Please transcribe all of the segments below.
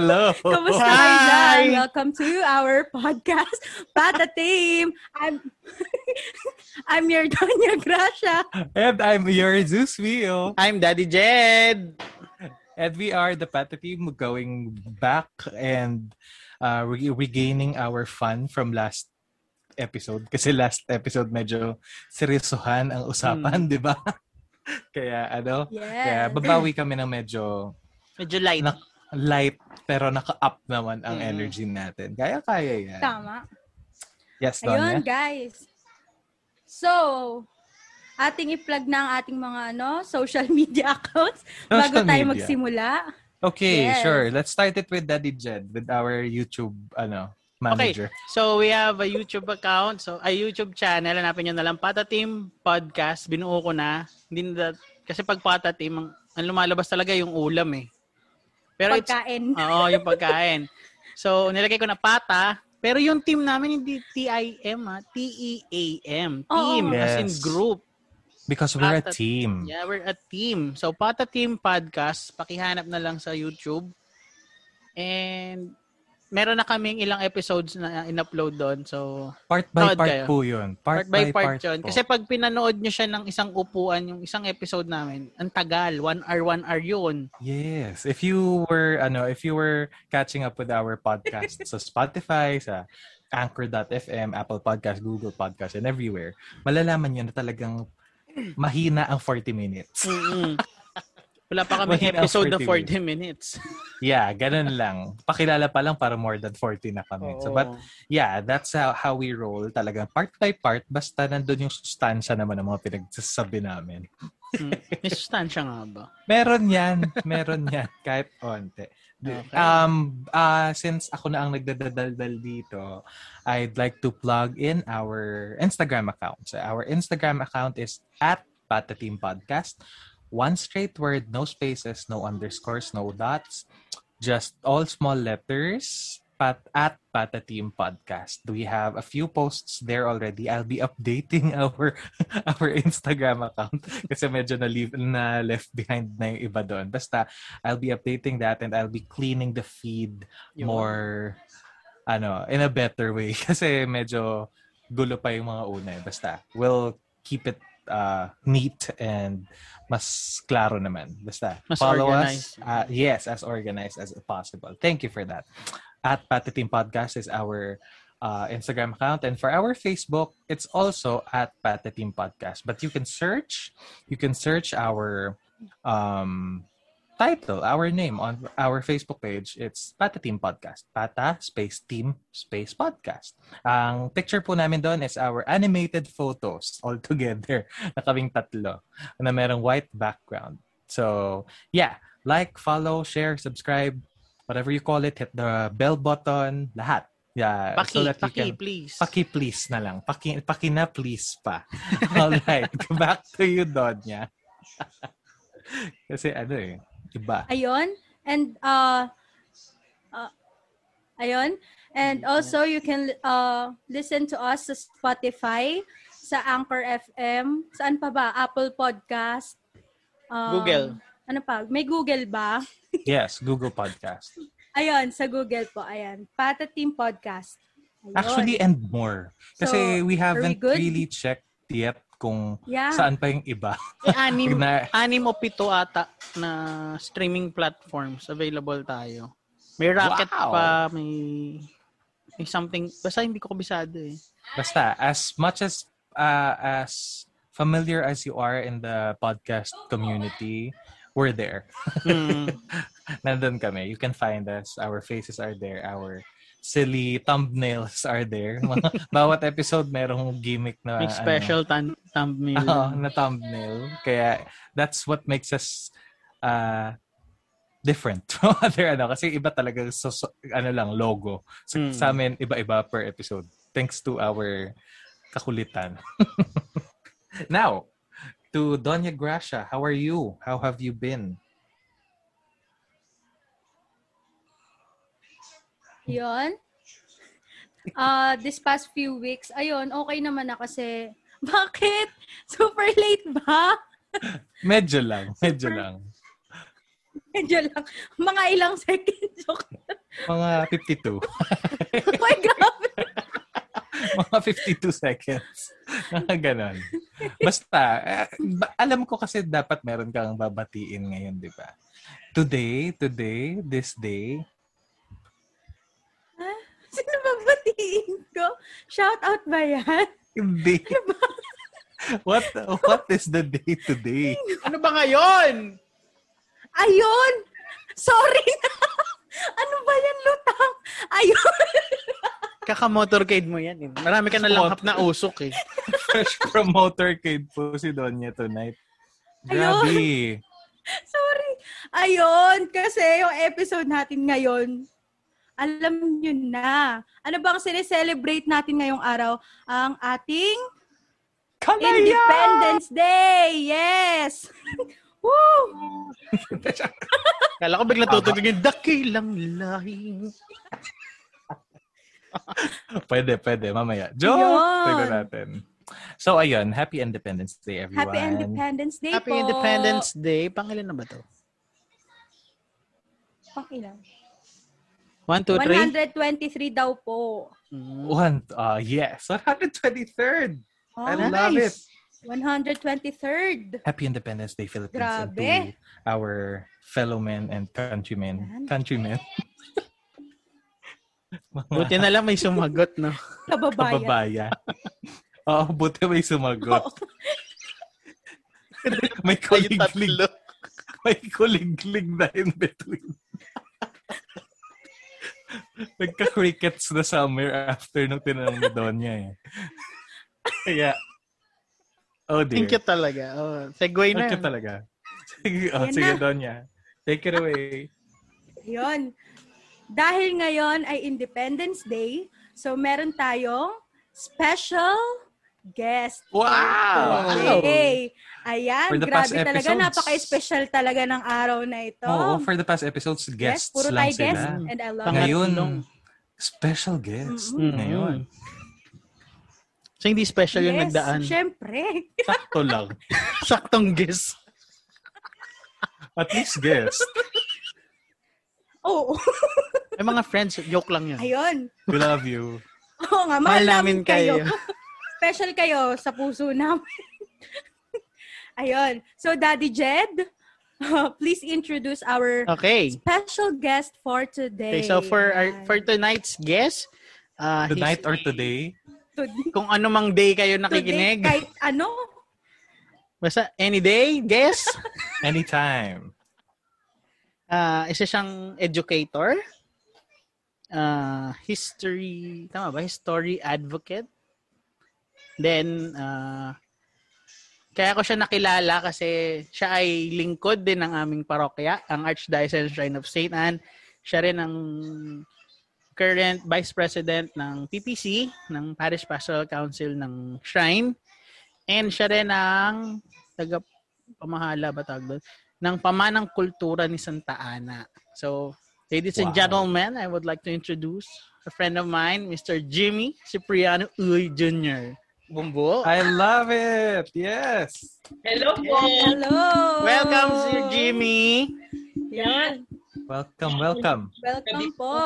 Hello. Kamusta kayo dyan? Welcome to our podcast, Pata Team. I'm I'm your Donya Gracia. And I'm your Zeus Wheel. I'm Daddy Jed. And we are the Pata Team going back and uh, re- regaining our fun from last episode. Kasi last episode medyo seryosohan ang usapan, di ba? Kaya ano, kaya Yes. babawi kami ng medyo Medyo light. Na- light pero naka-up naman ang Mm. energy natin. Kaya kaya yan. Tama. Yes, Ayun, Donya? guys. So, ating i-plug na ang ating mga ano, social media accounts bago Social tayo media. magsimula. Okay, Yes. sure. Let's start it with Daddy Jed, with our YouTube ano manager. So, we have a YouTube account. So, a YouTube channel. Hanapin nyo na lang. Pata Team Podcast. Binuo ko na. Hindi na, kasi pag Pata Team, ang, ang lumalabas talaga yung ulam eh. Pero it's, Pagkain. oo, yung pagkain. So, nilagay ko na pata. Pero yung team namin, hindi T-I-M ha. T-E-A-M. Team. Oo. As in group. Because we're a Pata- team. Yeah, we're a team. So, Pata Team Podcast, pakihanap na lang sa YouTube. And, meron na kaming ilang episodes na in-upload doon. So, Part by part kayo. po yun. part, Part, by part, po. yun. Kasi pag pinanood nyo siya ng isang upuan, yung isang episode namin, ang tagal. One hour, one hour yun. Yes. If you were, ano, if you were catching up with our podcast sa Spotify, sa Anchor.fm, Apple Podcast, Google Podcast, and everywhere, malalaman nyo na talagang mahina ang 40 minutes. Wala pa kami episode na 40 40 minutes. Yeah, ganun lang. Pakilala pa lang para more than 40 na kami. So, but Oo. yeah, that's how, how we roll talagang part by part basta nandun yung sustansya naman ng mga pinagsasabi namin. Mm. May sustansya nga ba? Meron yan. Meron yan. Kahit onte. Okay. Um, uh, since ako na ang nagdadaldal dito, I'd like to plug in our Instagram account. So our Instagram account is at Patateam Podcast. One straight word, no spaces, no underscores, no dots. Just all small letters. Pat at Patateam Podcast. We have a few posts there already. I'll be updating our our Instagram account kasi medyo na, leave, na left behind na yung iba doon. Basta I'll be updating that and I'll be cleaning the feed Yun. more ano, in a better way kasi medyo gulo pa yung mga una. eh. Basta we'll keep it uh, neat and mas klaro naman. Basta Mas follow organized. us. Uh, yes, as organized as possible. Thank you for that. At Patateam Podcast is our uh, Instagram account. And for our Facebook, it's also at Patateam Podcast. But you can search, you can search our um, title, our name on our Facebook page. It's Pata Team Podcast. Pata space team space podcast. Ang picture po namin doon is our animated photos all together na kaming tatlo na merong white background. So, yeah. Like, follow, share, subscribe, whatever you call it. Hit the bell button. Lahat. Yeah. Paki, so that paki, can- please. Paki please na lang. Paki, paki na please pa. Alright. Back to you, Donya. Kasi ano eh, iba. Ayun. And, uh, uh, ayun. And also, you can uh, listen to us sa Spotify, sa Anchor FM, saan pa ba? Apple Podcast. um, Google. Ano pa? May Google ba? Yes, Google Podcast. Ayun, sa Google po. Ayan. Pata Team Podcast. Ayun. Actually, and more. Kasi So, we haven't good? really checked yet kung yeah. saan pa yung iba. May anim, Na, anim o pito ata na streaming platforms available tayo. May Rocket Wow. pa, may may something, basta hindi ko kabisado eh. basta, as much as uh, as familiar as you are in the podcast community, we're there. Mm. Nandun kami. You can find us. Our faces are there. Our silly thumbnails are there. Bawat episode merong gimmick na May ano, special tan- thumbnail. Oo, na thumbnail. Kaya that's what makes us uh, different from other ano. Kasi iba talaga so, so- ano lang, logo. So, Mm. Sa amin, iba-iba per episode. Thanks to our kakulitan. Now, to Doña Gracia, how are you? How have you been? Yun. Uh, this past few weeks, ayun, okay naman na kasi, bakit? Super late ba? Medyo lang. Medyo Super- lang. Medyo lang. Mga ilang seconds. Mga 52. oh my God. mga 52 seconds. Mga ganon. Basta, eh, alam ko kasi dapat meron kang babatiin ngayon, di ba? Today, today, this day, Sino ba batiin ko? Shout out ba yan? hindi. what what is the day today? Ano ba ngayon? Ayun! Sorry na! ano ba yan, lutang? Ayun! Kaka-motorcade mo yan. Eh. Marami ka na langhap na usok eh. Fresh from motorcade po si Donya tonight. Grabe. Sorry. Ayun, kasi yung episode natin ngayon, alam nyo na. Ano bang sineselebrate natin ngayong araw? Ang ating Kanaya! Independence Day! Yes! Woo! Kala ko bigla tutugtog yung dakilang lahing. pwede, pwede. Mamaya. Joke! Tignan natin. So, ayun. Happy Independence Day, everyone. Happy Independence Day Happy po. Independence Day. Pangilan na ba to? Pang ilan? 1, 2, 3? 123 daw po. One, uh, yes. 123rd. Oh, I love it. 123rd. Happy Independence Day, Philippines. And Grabe. to our fellow men and countrymen. Yan. Countrymen. Buti na lang may sumagot, no? Kababayan. Kababaya. Oo, buti may sumagot. may kuliglig. May kuliglig na in between. Nagka-crickets na summer after nung tinanong ni Donya eh. Kaya, oh dear. Thank you talaga. Oh, segue na. Thank you talaga. Sige, oh, Ayan sige na. Donya. Take it away. Yun. Dahil ngayon ay Independence Day, so meron tayong special guest. Wow! Okay. Ayan, For the grabe past talaga. episodes. Napaka-special talaga ng araw na ito. Oo, for the past episodes, yes, guests puro lang tayo sila. guest. And I love it. Ngayon, Pangatlong. special guest. Mm-mm. Ngayon. So, hindi special yung Yes, nagdaan. syempre. Sakto lang. Saktong guess. At least guest. Oo. May mga friends, joke lang yun. Ayun. We love you. Oo nga, Mahal mahal namin namin kayo. kayo. Special kayo sa puso namin. Ayun. So, Daddy Jed, please introduce our Okay. special guest for today. Okay, so for our, for tonight's guest, uh, Tonight or today, Today, kung ano mang day kayo today, nakikinig, kahit ano, basta any day, guess, anytime. uh, isa siyang educator, uh, history, tama ba? History advocate. Then, uh, kaya ko siya nakilala kasi siya ay lingkod din ng aming parokya, ang Archdiocese Shrine of St. Anne. Siya rin ang current Vice President ng PPC, ng Parish Pastoral Council ng Shrine. And siya rin ang taga pamahala ba tawag doon? ng pamanang kultura ni Santa Ana. So, ladies and Wow. gentlemen, I would like to introduce a friend of mine, Mr. Jimmy Cipriano Uy Jr. Bumbo. I love it. Yes. Hello po. hello. Welcome, Sir Jimmy. Yan. Welcome, welcome. Welcome po.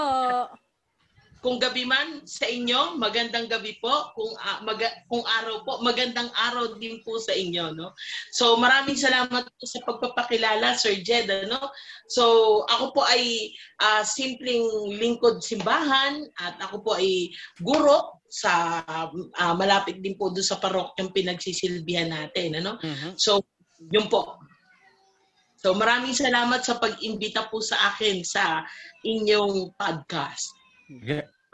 Kung gabi man sa inyo, magandang gabi po. Kung ah, maga- kung araw po, magandang araw din po sa inyo, no. So maraming salamat po sa pagpapakilala, Sir Jed, ano. So ako po ay ah, simpleng lingkod simbahan at ako po ay guro sa ah, malapit din po doon sa parokyang pinagsisilbihan natin, ano. Mhm. So, yun po. So, maraming salamat sa pag-imbita po sa akin sa inyong podcast.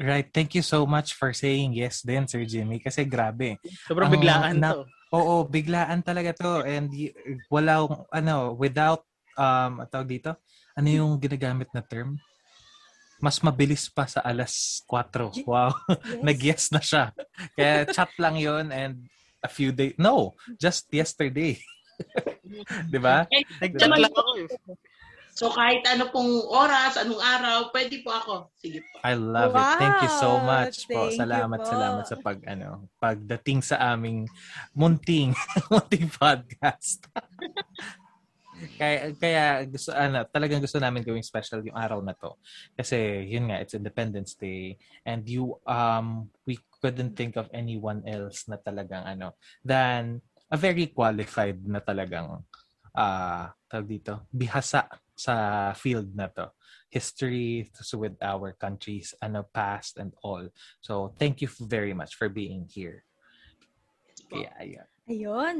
Right. Thank you so much for saying yes din, Sir Jimmy. Kasi grabe. Sobrang Ang biglaan na- to. Oo, biglaan talaga to. And wala, ano, without, um, tawag dito, ano yung ginagamit na term? Mas mabilis pa sa alas 4. Wow. Yes. Nag-yes na siya. Kaya chat lang yon and a few days. No, just yesterday. 'Di ba? Nag-chat lang po. ako. eh. So, kahit ano pong oras, anong araw, pwede po ako. Sige po. I love it. Thank you so Wow, much po. thank you Salamat, po. salamat sa pag ano, pagdating sa aming munting munting podcast. Kaya, kaya gusto, ano, talagang gusto namin gawing special yung araw na to. Kasi, yun nga, it's Independence Day. And you, um, we couldn't think of anyone else na talagang, ano, than a very qualified na talagang, uh, tawag dito, bihasa sa field na to. History with our countries, ano, past and all. So, thank you very much for being here. Kaya, ayun. Ayun.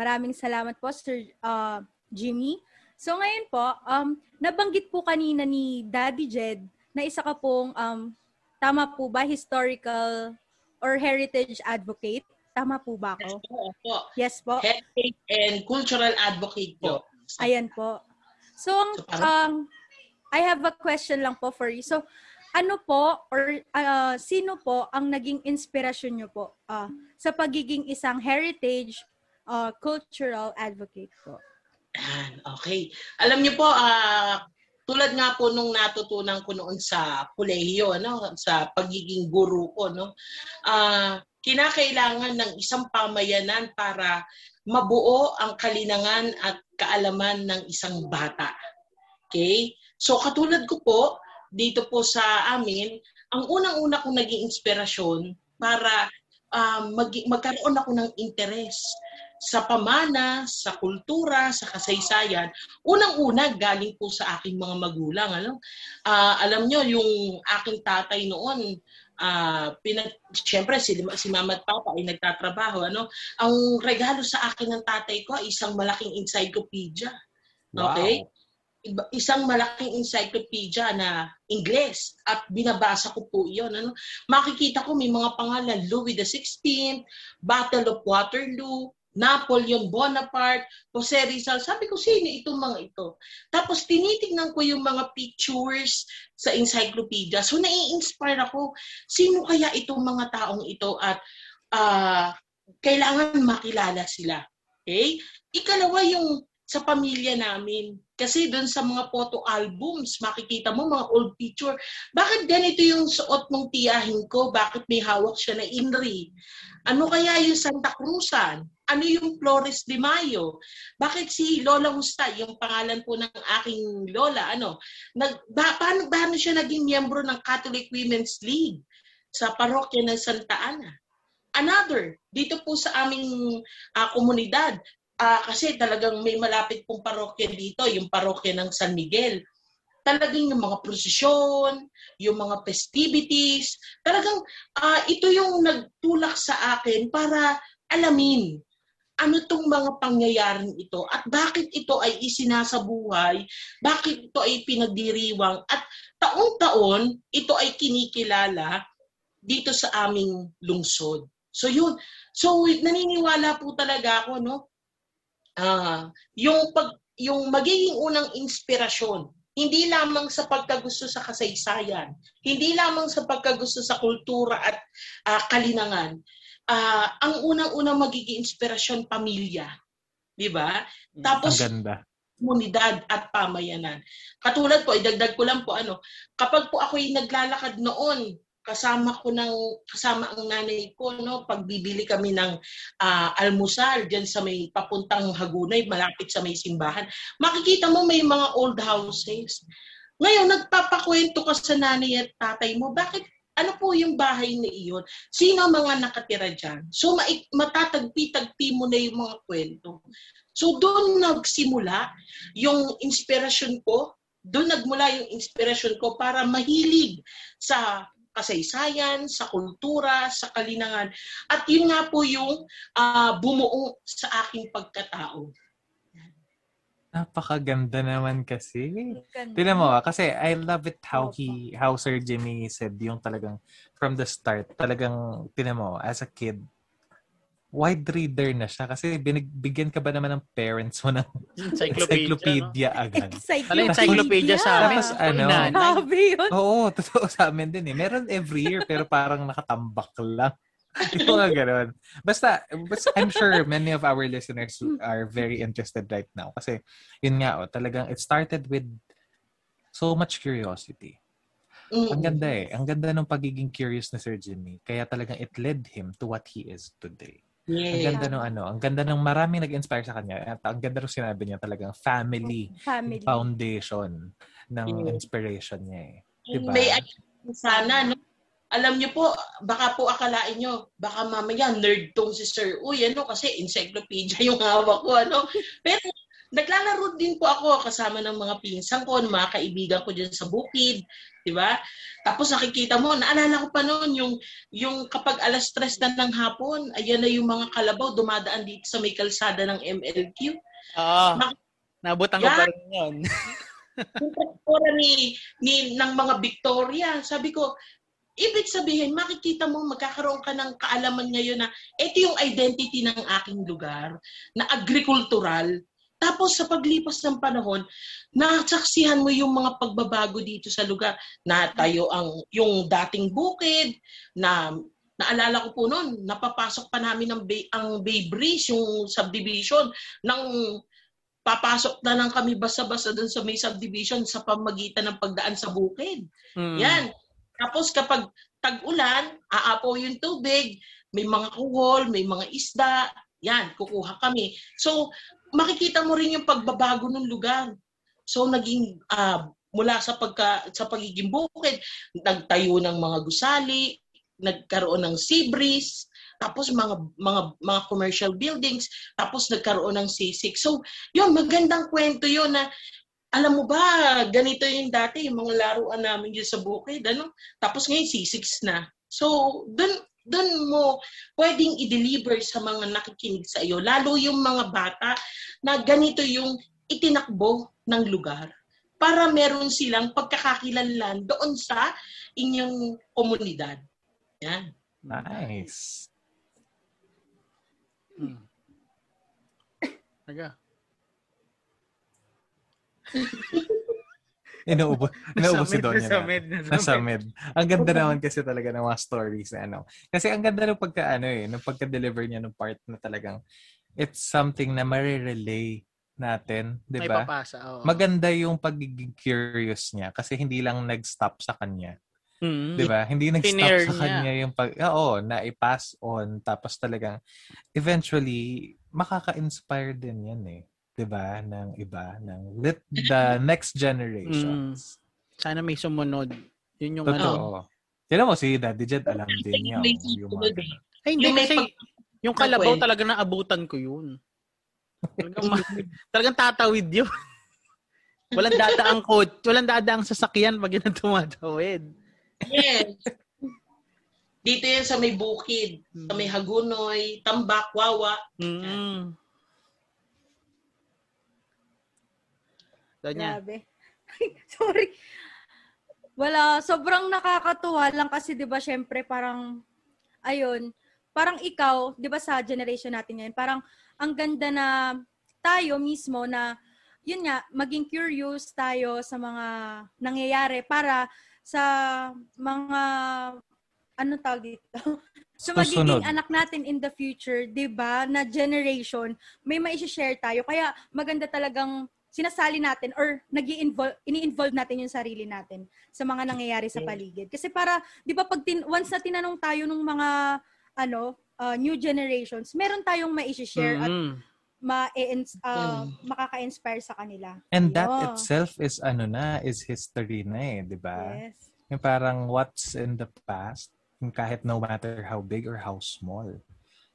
Maraming salamat po, Sir uh, Jimmy. So ngayon po, um, nabanggit po kanina ni Daddy Jed na isa ka pong, um, tama po ba, historical or heritage advocate? Tama po ba ako? Yes po. po. Yes po. Heritage and cultural advocate po. Ayan po. So, um, I have a question lang po for you. So, ano po or uh, sino po ang naging inspirasyon nyo po uh, sa pagiging isang heritage uh, cultural advocate po? Okay. Alam niyo po, uh, tulad nga po nung natutunan ko noon sa kolehiyo, ano, sa pagiging guru ko, no, uh, kinakailangan ng isang pamayanan para mabuo ang kalinangan at kaalaman ng isang bata. Okay? So katulad ko po, dito po sa amin, ang unang-una kong naging inspirasyon para um, mag- magkaroon ako ng interes sa pamana, sa kultura, sa kasaysayan, unang-una galing po sa aking mga magulang. Ano? Uh, alam nyo, yung aking tatay noon, uh, pinag, siyempre si, si mama at papa ay nagtatrabaho. Ano? Ang regalo sa akin ng tatay ko ay isang malaking encyclopedia. Okay? Wow isang malaking encyclopedia na Ingles at binabasa ko po iyon. Ano? Makikita ko may mga pangalan, Louis XVI, Battle of Waterloo, Napoleon Bonaparte, Jose Rizal. Sabi ko, sino itong mga ito? Tapos tinitingnan ko yung mga pictures sa encyclopedia. So nai-inspire ako, sino kaya itong mga taong ito at uh, kailangan makilala sila. Okay? Ikalawa yung sa pamilya namin. Kasi doon sa mga photo albums, makikita mo mga old picture. Bakit ganito yung suot ng tiyahin ko? Bakit may hawak siya na inri? Ano kaya yung Santa Cruzan? Ano yung Flores de Mayo? Bakit si Lola Musta, yung pangalan po ng aking lola, ano, nag, ba, paano, paano siya naging miyembro ng Catholic Women's League sa parokya ng Santa Ana? Another, dito po sa aming uh, komunidad, uh, kasi talagang may malapit pong parokya dito, yung parokya ng San Miguel. Talagang yung mga prosesyon, yung mga festivities, talagang uh, ito yung nagtulak sa akin para alamin ano tong mga pangyayaring ito at bakit ito ay isinasabuhay, bakit ito ay pinagdiriwang at taon-taon ito ay kinikilala dito sa aming lungsod. So yun. So naniniwala po talaga ako no uh, yung pag yung magiging unang inspirasyon hindi lamang sa pagkagusto sa kasaysayan, hindi lamang sa pagkagusto sa kultura at uh, kalinangan. Uh, ang unang-unang magiging inspirasyon pamilya, 'di ba? Mm, Tapos ang ganda komunidad at pamayanan. Katulad po, idagdag ko lang po ano, kapag po ako ay naglalakad noon kasama ko ng kasama ang nanay ko no pagbibili kami ng uh, almusal diyan sa may papuntang Hagunay malapit sa may simbahan makikita mo may mga old houses ngayon nagpapakwento ka sa nanay at tatay mo bakit ano po yung bahay na iyon? Sino mga nakatira dyan? So, matatagpi-tagpi mo na yung mga kwento. So, doon nagsimula yung inspirasyon ko, doon nagmula yung inspirasyon ko para mahilig sa kasaysayan, sa kultura, sa kalinangan. At yun nga po yung uh, bumuo sa aking pagkatao. Napakaganda naman kasi. Tignan mo, kasi I love it how he, how Sir Jimmy said yung talagang from the start, talagang, tignan mo, as a kid, wide reader na siya kasi binigyan ka ba naman ng parents mo ng encyclopedia, encyclopedia no? agad. Encyclopedia. encyclopedia sa amin. Tapos ano, Grabe yun. Oo, totoo sa amin din eh. Meron every year pero parang nakatambak lang. Yung mga ganun. Basta, basta, I'm sure many of our listeners are very interested right now. Kasi, yun nga, oh, talagang it started with so much curiosity. Mm. Ang ganda eh. Ang ganda ng pagiging curious na Sir Jimmy. Kaya talagang it led him to what he is today. Ang Yes. ganda ng ano, ang ganda ng maraming nag-inspire sa kanya. At ang ganda ng sinabi niya talagang family Family. foundation ng Yeah. inspiration niya eh. Diba? May ano sana, no? Alam niyo po, baka po akalain niyo, baka mamaya nerd tong si Sir Uy, ano, kasi encyclopedia yung hawak ko, ano. Pero naglalaro din po ako kasama ng mga pinsan ko, ng mga kaibigan ko dyan sa bukid, di ba? Tapos nakikita mo, naalala ko pa noon, yung, yung kapag alas tres na ng hapon, ayan na yung mga kalabaw dumadaan dito sa may kalsada ng MLQ. Oo. Mak- Nabutan ko pa rin yun. yung ni, ni ng mga Victoria, sabi ko, ibig sabihin, makikita mo, magkakaroon ka ng kaalaman ngayon na ito yung identity ng aking lugar, na agricultural. Tapos sa paglipas ng panahon, nasaksihan mo yung mga pagbabago dito sa lugar. Na tayo ang yung dating bukid, na naalala ko po noon, napapasok pa namin ng Bay, ang Bay Breeze, yung subdivision, ng papasok na lang kami basa-basa doon sa may subdivision sa pamagitan ng pagdaan sa bukid. Mm. Yan. Tapos kapag tag-ulan, aapaw yung tubig, may mga kuhol, may mga isda, yan, kukuha kami. So, makikita mo rin yung pagbabago ng lugar. So, naging ah, mula sa pagka sa pagiging bukid, nagtayo ng mga gusali, nagkaroon ng sea breeze, tapos mga mga mga commercial buildings, tapos nagkaroon ng C6. So, yun magandang kwento yun na alam mo ba, ganito yung dati, yung mga laruan namin dyan sa bukid, ano? Tapos ngayon, C6 na. So, dun, dun mo pwedeng i-deliver sa mga nakikinig sa iyo, lalo yung mga bata na ganito yung itinakbo ng lugar para meron silang pagkakakilanlan doon sa inyong komunidad. Yan. Nice. Mm. Aga. Inuubo, inuubo si Donya Nasa na. med, Nasa med. Ang ganda naman kasi talaga ng mga stories na ano. Kasi ang ganda ng pagka ano eh, ng pagka-deliver niya ng part na talagang it's something na marirelay natin, di ba? oo. Maganda yung pagiging curious niya kasi hindi lang nag-stop sa kanya. Mm. Di ba? Hindi nag-stop Pinare sa niya. kanya yung pag, ah, oo, na i-pass on. Tapos talagang, eventually, makaka-inspire din yan eh. Di ba? Ng iba, ng lit, the next generations. Sana may sumunod. Yun yung ano. Totoo. Tignan mo si Daddy Jed, alam din niya. Yung mga eh. Ay, hindi kasi pag- yung kalabaw kwento. talaga naabutan ko yun. Talagang, ma- talagang tatawid yun. walang dada ang coach. Walang dada ang sasakyan pag yun ang tumatawid. Yes. Dito yan sa may bukid, sa may Hagunoy, Tambak, Wawa. Mm. Donya. Grabe. Sorry. Wala, sobrang nakakatuwa lang kasi 'di ba syempre parang ayun, parang ikaw, 'di ba sa generation natin ngayon, parang ang ganda na tayo mismo na yun nga, maging curious tayo sa mga nangyayari para sa mga ano tawag dito? Susunod. magiging anak natin in the future, 'di ba, na generation, may mai-share tayo. Kaya maganda talagang sinasali natin or nag involve ini-involve natin yung sarili natin sa mga nangyayari sa paligid. Kasi para, 'di ba pag tin- once na tinanong tayo ng mga ano, uh, new generations, meron tayong mai-share at Mm. ma uh, makaka-inspire sa kanila. And that Ayun. itself is ano na, is history na eh, di ba? Yes. Yung parang what's in the past, kahit no matter how big or how small.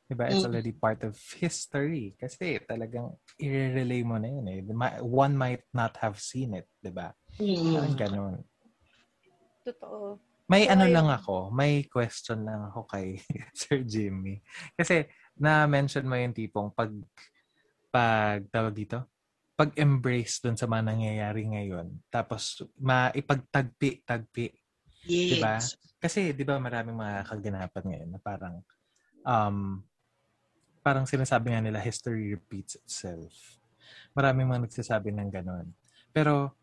Diba? It's Mm. already part of history. Kasi talagang i-relay mo na yun eh. One might not have seen it, diba? Parang ganun. Totoo. May So, ano lang ako, may question lang ako kay Sir Jimmy. Kasi na-mention mo yung tipong pag, pag tawag dito, pag-embrace dun sa mga nangyayari ngayon. Tapos maipagtagpi-tagpi Yes. Diba? Kasi 'di ba maraming mga kaganapan ngayon na parang um parang sinasabi nga nila history repeats itself. Maraming mga nagsasabi ng ganon. Pero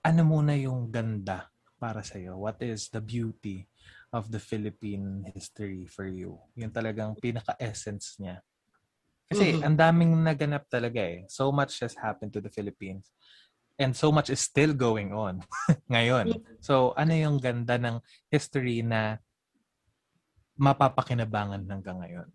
ano muna yung ganda para sa iyo? What is the beauty of the Philippine history for you? Yung talagang pinaka-essence niya. Kasi Mhm. ang daming naganap talaga eh. So much has happened to the Philippines. And so much is still going on ngayon. So, ano yung ganda ng history na mapapakinabangan hanggang ngayon?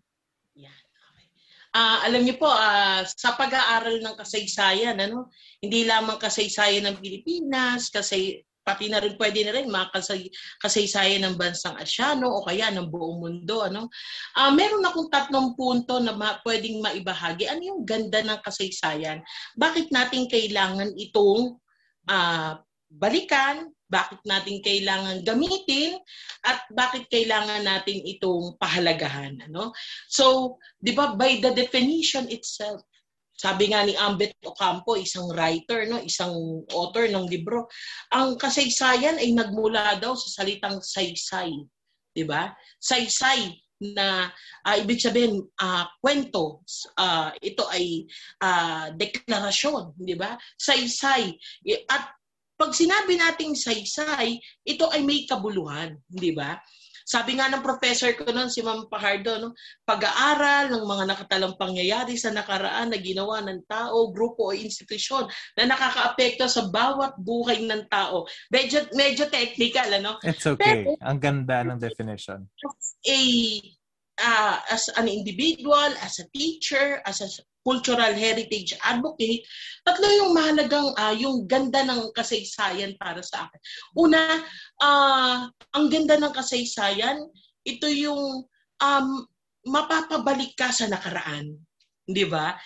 Ah, alam niyo po, ah, sa pag-aaral ng kasaysayan, ano, hindi lamang kasaysayan ng Pilipinas, kasi pati na rin pwede na rin mga kasay, kasaysayan ng bansang Asyano o kaya ng buong mundo ano. Ah meron akong tatlong punto na ma- pwedeng maibahagi. Ano yung ganda ng kasaysayan? Bakit natin kailangan itong ah, balikan bakit natin kailangan gamitin at bakit kailangan natin itong pahalagahan ano so di ba by the definition itself sabi nga ni Ambet Ocampo, isang writer, no, isang author ng libro, ang kasaysayan ay nagmula daw sa salitang saysay, 'di ba? Saysay na uh, ibig sabihin uh, kwento uh, ito ay uh, deklarasyon di ba saysay at pag sinabi nating saysay ito ay may kabuluhan di ba sabi nga ng professor ko noon, si Ma'am Pahardo, no, pag-aaral ng mga nakatalang pangyayari sa nakaraan na ginawa ng tao, grupo o institusyon na nakakaapekto sa bawat buhay ng tao. Medyo, medyo technical, ano? It's okay. Pero, Ang ganda ng definition. A, uh, as an individual, as a teacher, as a cultural heritage advocate, tatlo yung mahalagang uh, yung ganda ng kasaysayan para sa akin. Una, uh, ang ganda ng kasaysayan, ito yung um, mapapabalik ka sa nakaraan. Di ba?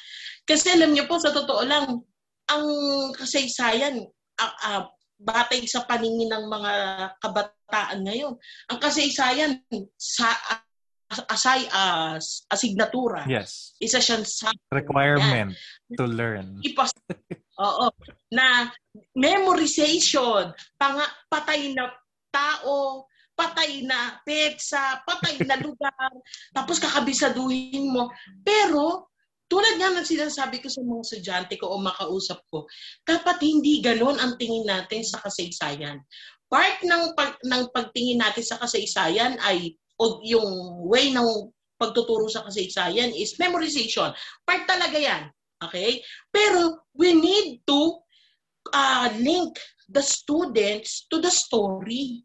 Kasi alam niyo po, sa totoo lang, ang kasaysayan, uh, uh, batay sa paningin ng mga kabataan ngayon, ang kasaysayan sa asay as asignatura. Yes. Isa siyang sa requirement yan. to learn. Ipas Oo. Na memorization, pang patay na tao, patay na petsa, patay na lugar, tapos kakabisaduhin mo. Pero tulad nga ng sinasabi ko sa mga estudyante ko o makausap ko, dapat hindi ganon ang tingin natin sa kasaysayan. Part ng, pag, ng pagtingin natin sa kasaysayan ay o yung way ng pagtuturo sa kasaysayan is memorization. Part talaga yan. Okay? Pero we need to uh, link the students to the story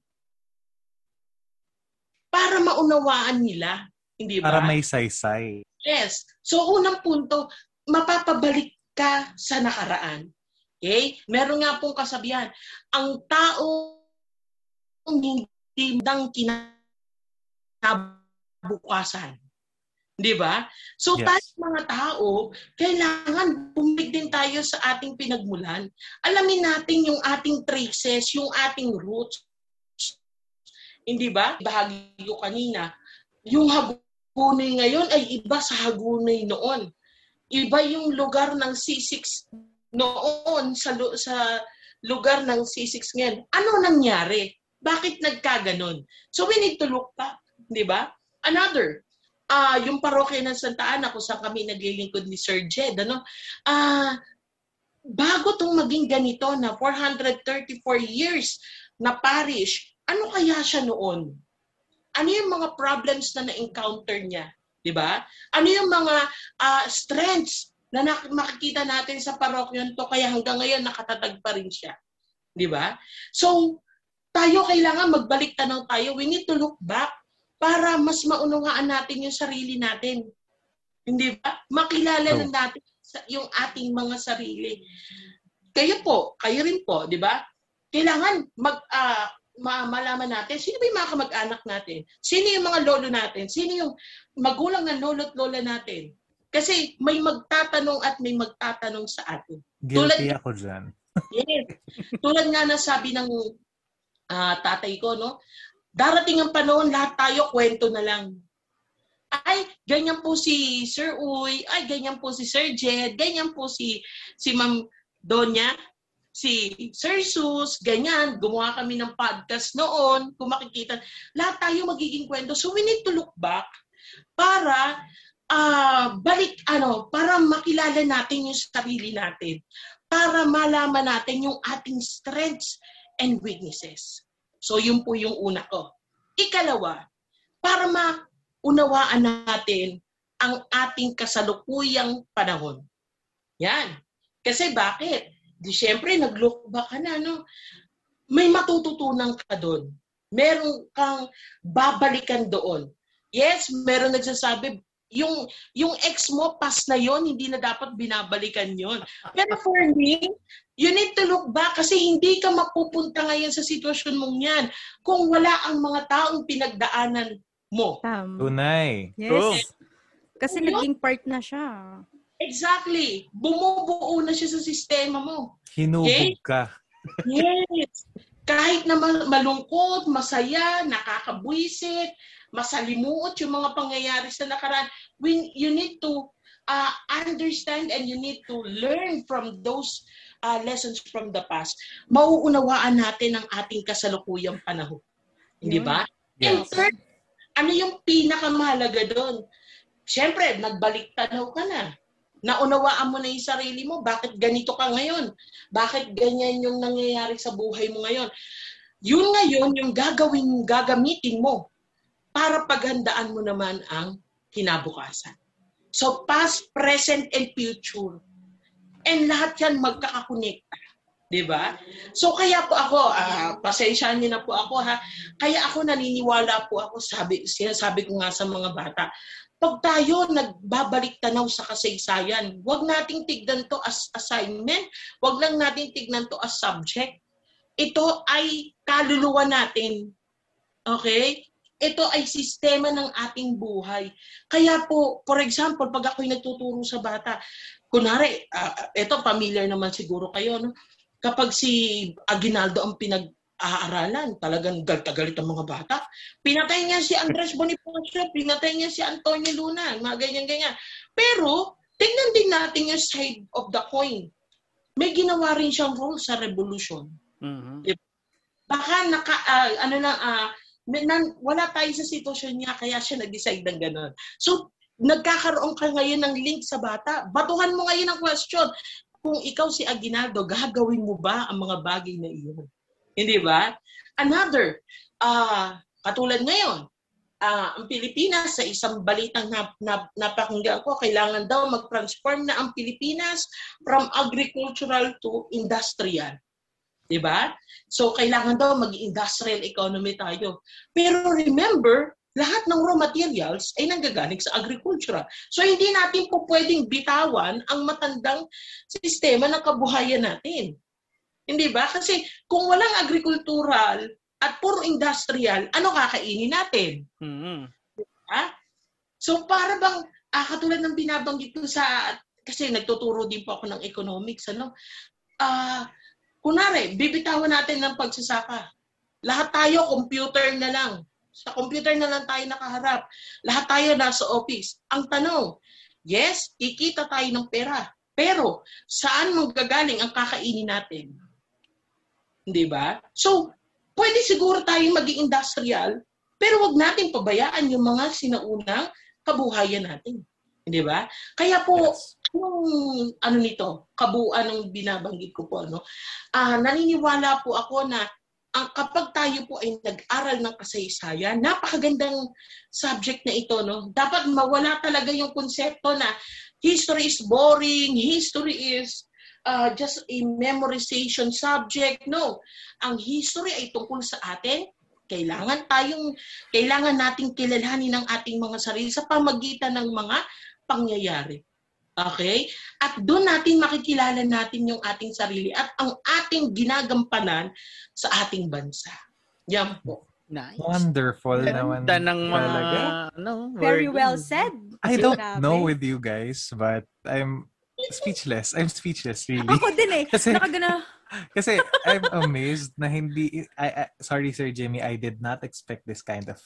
para maunawaan nila. Hindi ba? Para may saysay. Yes. So, unang punto, mapapabalik ka sa nakaraan. Okay? Meron nga pong kasabihan, ang tao hindi dang kina kinabukasan. Di ba? So yes. tayo mga tao, kailangan bumalik din tayo sa ating pinagmulan. Alamin natin yung ating traces, yung ating roots. Hindi ba? Bahagi ko kanina, yung Hagunay ngayon ay iba sa Hagunay noon. Iba yung lugar ng C6 noon sa sa lugar ng C6 ngayon. Ano nangyari? Bakit nagkaganon? So we need to look back. Di ba? Another, uh, yung parokya ng Santa Ana kung saan kami naglilingkod ni Sir Jed, ano? Uh, bago tong maging ganito na 434 years na parish, ano kaya siya noon? Ano yung mga problems na na-encounter niya? Di ba? Ano yung mga uh, strengths na makikita natin sa parokyon to kaya hanggang ngayon nakatatag pa rin siya? Di ba? So, tayo kailangan magbalik tanaw tayo. We need to look back para mas maunawaan natin yung sarili natin. Hindi ba? Makilala so, natin yung ating mga sarili. Kayo po, kayo rin po, di ba? Kailangan mag uh, ma- malaman natin sino ba yung mga kamag-anak natin? Sino yung mga lolo natin? Sino yung magulang ng lolo at lola natin? Kasi may magtatanong at may magtatanong sa atin. Guilty Tulad, ako dyan. yes. Tulad nga na sabi ng uh, tatay ko, no? Darating ang panahon, lahat tayo kwento na lang. Ay, ganyan po si Sir Uy, ay, ganyan po si Sir Jed, ganyan po si, si Ma'am Donya, si Sir Sus, ganyan, gumawa kami ng podcast noon, kung makikita, lahat tayo magiging kwento. So we need to look back para uh, balik, ano, para makilala natin yung sarili natin. Para malaman natin yung ating strengths and weaknesses. So yun po yung una ko. Ikalawa, para maunawaan natin ang ating kasalukuyang panahon. Yan. Kasi bakit? Di syempre, nag-look back ka na, no? May matututunan ka doon. Meron kang babalikan doon. Yes, meron nagsasabi, yung yung ex mo pass na yon hindi na dapat binabalikan yon pero for me you need to look back kasi hindi ka mapupunta ngayon sa sitwasyon mong yan kung wala ang mga taong pinagdaanan mo Tama. Tunay. True. Yes. Kasi Yun. naging part na siya. exactly bumubuo na siya sa sistema mo Hinubog Okay. ka. Yes. Kahit na ma- malungkot, masaya, nakakabwisit, masalimuot yung mga pangyayari sa nakaraan, when you need to uh, understand and you need to learn from those uh, lessons from the past, mauunawaan natin ang ating kasalukuyang panahon. Hindi ba? And Yes. third, ano yung pinakamahalaga doon? Siyempre, nagbalik tanaw ka na. Naunawaan mo na yung sarili mo. Bakit ganito ka ngayon? Bakit ganyan yung nangyayari sa buhay mo ngayon? Yun ngayon yung gagawin, gagamitin mo para paghandaan mo naman ang kinabukasan. So past, present, and future. And lahat yan magkakakonekta. Di ba? So kaya po ako, ah, pasensyahan niyo na po ako ha, kaya ako naniniwala po ako, sabi, sinasabi ko nga sa mga bata, pag tayo nagbabalik tanaw sa kasaysayan, wag nating tignan to as assignment, wag lang nating tignan to as subject. Ito ay kaluluwa natin. Okay? Ito ay sistema ng ating buhay. Kaya po, for example, pag ako'y nagtuturo sa bata, kunwari, ah, ito familiar naman siguro kayo, no? kapag si Aguinaldo ang pinag-aaralan, talagang galit ang mga bata. Pinatay niya si Andres Bonifacio, pinatay niya si Antonio Luna, mga ganyan-ganyan. Pero, tingnan din natin yung side of the coin. May ginawa rin siyang role sa revolution. Mhm. Baka naka, ah, ano na, ah, may- nan, wala tayo sa sitwasyon niya, kaya siya nag-decide ng gano'n. So, nagkakaroon ka ngayon ng link sa bata. Batuhan mo ngayon ang question. Kung ikaw si Aguinaldo, gagawin mo ba ang mga bagay na iyon? Hindi ba? Another, ah, katulad ngayon, ah, ang Pilipinas sa isang balitang nap, nap, napakinggan ko, kailangan daw mag-transform na ang Pilipinas from agricultural to industrial. 'Di ba? So kailangan daw mag-industrial economy tayo. Pero remember, lahat ng raw materials ay nanggagaling sa agricultural. So hindi natin po pwedeng bitawan ang matandang sistema ng kabuhayan natin. Hindi ba? Kasi kung walang agricultural at puro industrial, ano kakainin natin? Mhm. Ha? So para bang, ah, katulad ng binabanggit ko sa, kasi nagtuturo din po ako ng economics, ano? Ah, kunwari, bibitawan natin ng pagsasaka. Lahat tayo, computer na lang. Sa computer na lang tayo nakaharap. Lahat tayo nasa office. Ang tanong, yes, kikita tayo ng pera. Pero, saan manggagaling ang kakainin natin? Hindi ba? So, pwede siguro tayong maging industrial, pero wag natin pabayaan yung mga sinaunang kabuhayan natin. Hindi ba? Kaya po, Yes. yung ano nito, kabuuan ng binabanggit ko po, ano, ah naniniwala po ako na ang kapag tayo po ay nag-aral ng kasaysayan, napakagandang subject na ito, no? Dapat mawala talaga yung konsepto na history is boring, history is uh, just a memorization subject. No. Ang history ay tungkol sa atin. Kailangan tayong, kailangan nating kilalanin ang ating mga sarili sa pamagitan ng mga pangyayari. Okay? At doon natin makikilala natin yung ating sarili at ang ating ginagampanan sa ating bansa. Yan po. Nice. Wonderful naman. Ganda ng mga, talaga. ano, Very well said. I don't Grabe. know with you guys, but I'm speechless. I'm speechless, really. Ako din eh. Kasi- Nakagana. Kasi I'm amazed na hindi I, I sorry Sir Jimmy, I did not expect this kind of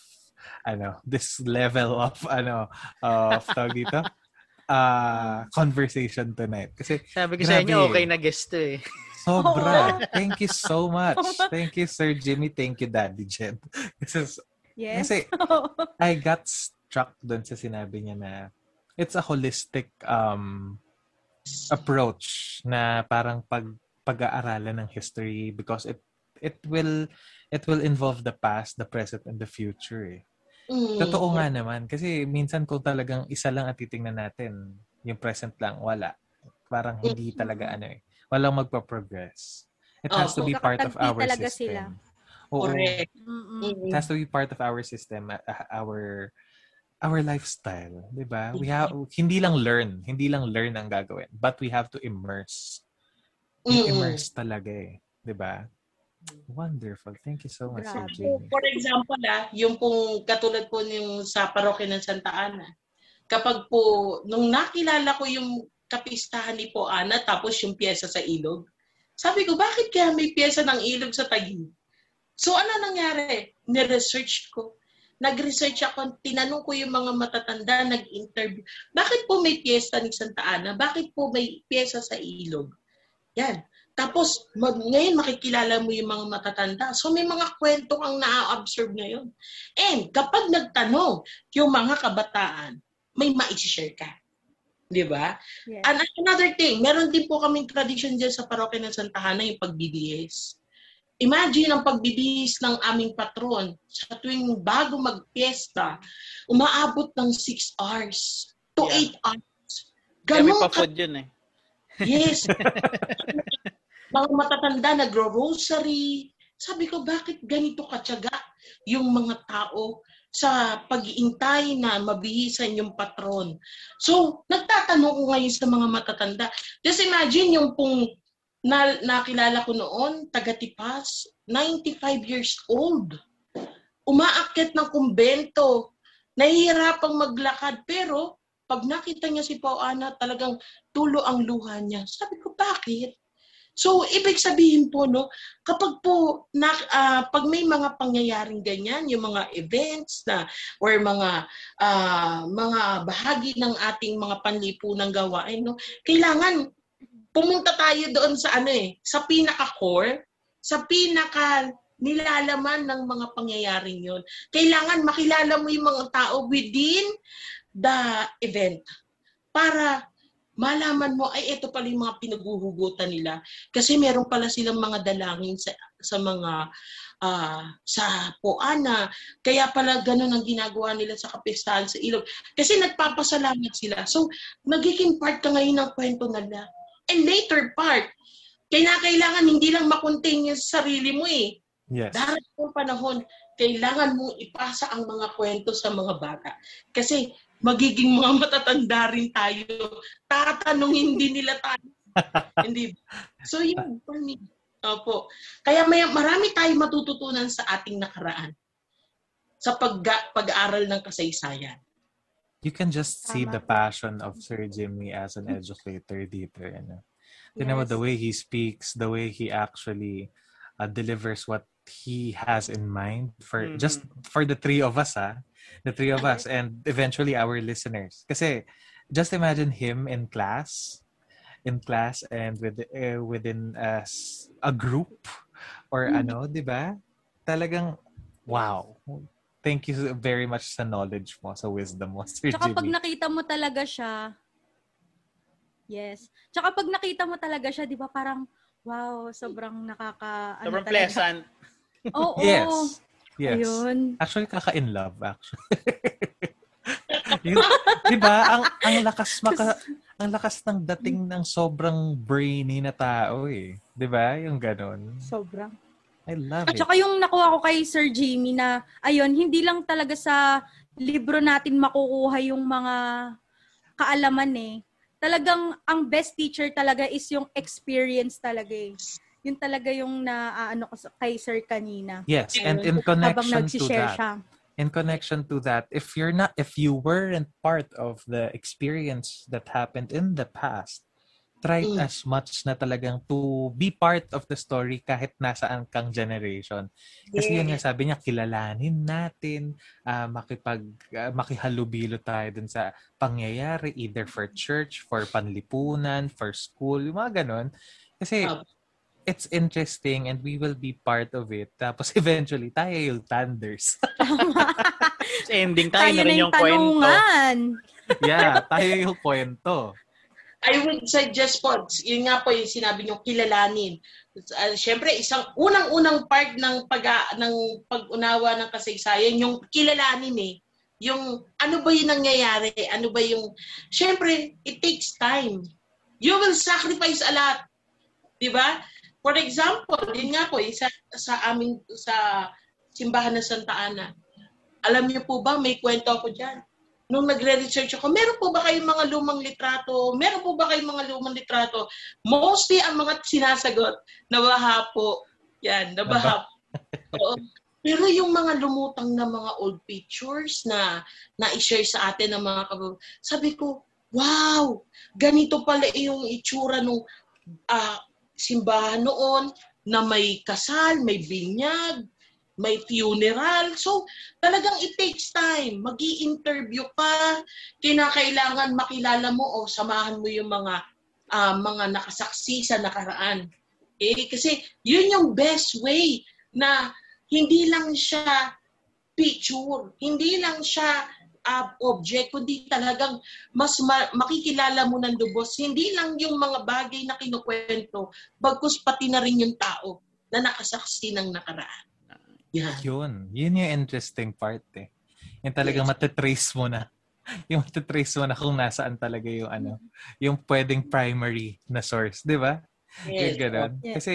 ano, this level of ano of tawag dito. Uh, conversation tonight. Kasi Sabi ko sa inyo, Grabe. okay na guest to eh. sobra. Thank you so much. Thank you Sir Jimmy. Thank you Daddy Jen. Kasi Yes. Kasi I got struck doon sa sinabi niya na it's a holistic um approach na parang pag pag-aaralan ng history because it it will it will involve the past, the present and the future. Eh. Mm. Totoo nga naman kasi minsan kung talagang isa lang ang titingnan natin, yung present lang wala. Parang hindi talaga ano eh. Walang magpa-progress. It has to be part of our talaga system. sila. Oo. Correct. Mm. It has to be part of our system, uh, uh, our our lifestyle, 'di ba? We have hindi lang learn, hindi lang learn ang gagawin, but we have to immerse. Mm-mm. Immerse talaga eh, 'di ba? Wonderful. Thank you so much, Sir Grabe. Jamie. For example, ah, yung pong katulad po yung sa parokya ng Santa Ana, kapag po, nung nakilala ko yung kapistahan ni po Ana, tapos yung pyesa sa ilog, sabi ko, bakit kaya may pyesa ng ilog sa Taguig? So, ano nangyari? Ni-research ko. Nag-research ako, tinanong ko yung mga matatanda, nag-interview. Bakit po may pyesa ni Santa Ana? Bakit po may pyesa sa ilog? Yan. Tapos, mag, ngayon makikilala mo yung mga matatanda. So, may mga kwento kang na-observe ngayon. And kapag nagtanong yung mga kabataan, may ma-share ka. Di ba? Yes. And another thing, meron din po kaming tradition dyan sa parokya ng Santa Ana, yung pagbibihis. Imagine ang pagbibihis ng aming patron sa tuwing bago magpiesta, umaabot ng 6 hours to Yeah. 8 hours. Kaya may Ganun ka yun eh. Yes. mga matatanda nagro-rosary. Sabi ko, bakit ganito katyaga yung mga tao sa pag-iintay na mabihisan yung patron? So, nagtatanong ko ngayon sa mga matatanda. Just imagine yung pong na, nakilala ko noon, taga-tipas, 95 years old. Umaakyat ng kumbento. Nahihirapang maglakad. Pero, pag nakita niya si Pao Ana, talagang tulo ang luha niya. Sabi ko, bakit? So, ibig sabihin po, no, kapag po, na, ah, pag may mga pangyayaring ganyan, yung mga events na, or mga, ah, mga bahagi ng ating mga panlipunang gawain, no, kailangan pumunta tayo doon sa ano eh, sa pinaka-core, sa pinaka nilalaman ng mga pangyayaring yon. Kailangan makilala mo yung mga tao within the event para malaman mo ay ito pala yung mga pinaghuhugutan nila. Kasi meron pala silang mga dalangin sa sa mga ah, sa Poana kaya pala ganun ang ginagawa nila sa kapistahan sa ilog. Kasi nagpapasalamat sila. So nagiging part ka ngayon ng kwento nila. And later part kaya kailangan hindi lang makontain yung sarili mo eh. Yes. darating yung panahon, kailangan mong ipasa ang mga kwento sa mga bata. Kasi magiging mga matatanda rin tayo. Tatanungin din nila tayo. Hindi? So yun, for me. Opo. Kaya may, marami tayong matututunan sa ating nakaraan. Sa pag, pag-aaral ng kasaysayan. You can just see Tama the passion of Sir Jimmy as an educator dito. Ano? You know, Yes. the way he speaks, the way he actually uh, delivers what he has in mind for Mhm. just for the three of us, ah, the three of us, and eventually our listeners. Kasi just imagine him in class, in class, and with uh, within as a group or Mhm. ano, di ba? Talagang wow. Thank you very much sa knowledge mo, sa wisdom mo, Sir Tsaka pag Jimmy. nakita mo talaga siya, yes. Tsaka pag nakita mo talaga siya, di ba parang, wow, sobrang nakaka... ano Sobrang talaga. pleasant. Oo. Yes. Yes. Ayun. Actually, kaka-in love, actually. Yun, di ba? Ang, ang lakas maka, ang lakas ng dating ng sobrang brainy na tao eh. Di ba? Yung ganun. Sobrang. I love At it. saka yung nakuha ko kay Sir Jimmy na, ayun, hindi lang talaga sa libro natin makukuha yung mga kaalaman eh. Talagang ang best teacher talaga is yung experience talaga eh. Yun talaga yung na ano ko kay Sir kanina. Yes, and in connection to that, siya. in connection to that, if you're not, if you weren't part of the experience that happened in the past, try Mm. as much na talagang to be part of the story kahit nasaan kang generation. Kasi yun nga sabi niya, kilalanin natin, ah, makipag, ah, makihalubilo tayo dun sa pangyayari, either for church, for panlipunan, for school, yung mga ganun. Kasi. It's interesting and we will be part of it. Tapos eventually, tayo yung thunders. Ending tayo, Tayo na rin yung yung kwento. tanungan. yeah, tayo yung kwento. I would suggest po, yun nga po yung sinabi niyo, kilalanin. Uh, Siyempre, isang unang-unang part ng pag ng pag-unawa ng kasaysayan, yung kilalanin eh. Yung ano ba yung nangyayari? Ano ba yung... Siyempre, it takes time. You will sacrifice a lot. Di ba? For example, yun nga po, isa sa aming sa simbahan ng Santa Ana. Alam niyo po ba, may kwento ako dyan. nung nagre-research ako, meron po ba kayong mga lumang litrato? Meron po ba kayong mga lumang litrato? Mostly ang mga sinasagot, nabaha po. Yan, nabaha po. Pero yung mga lumutang na mga old pictures na na-share sa atin ng mga kabab, sabi ko, wow, ganito pala yung itsura nung uh, simbahan noon na may kasal, may binyag, may funeral. So, talagang it takes time. mag interview ka, kinakailangan makilala mo o samahan mo yung mga uh, mga nakasaksi sa nakaraan. Eh, kasi yun yung best way na hindi lang siya picture, hindi lang siya uh, object, kundi talagang mas ma- makikilala mo ng lubos. Hindi lang yung mga bagay na kinukwento, bagkus pati na rin yung tao na nakasaksi ng nakaraan. Yeah. Yun. Yun yung interesting part eh. Yung talagang yes. matitrace mo na. Yung matitrace mo na kung nasaan talaga yung ano, yung pwedeng primary na source, di ba? Yes. Yung ganun. Yes. Kasi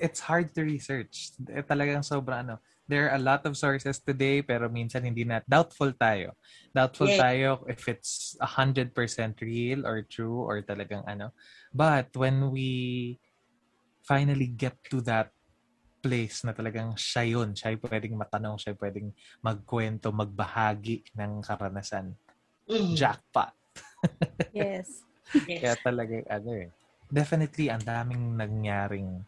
it's hard to research. Eh, talagang sobrang ano. There are a lot of sources today pero minsan hindi na. Doubtful tayo. Doubtful yes. tayo if it's 100% real or true or talagang ano. But when we finally get to that place na talagang siya yun. Siya ay pwedeng matanong, siya ay pwedeng magkwento, magbahagi ng karanasan. Mm. Jackpot. yes. Kaya talaga, ano eh. Definitely, ang daming nangyaring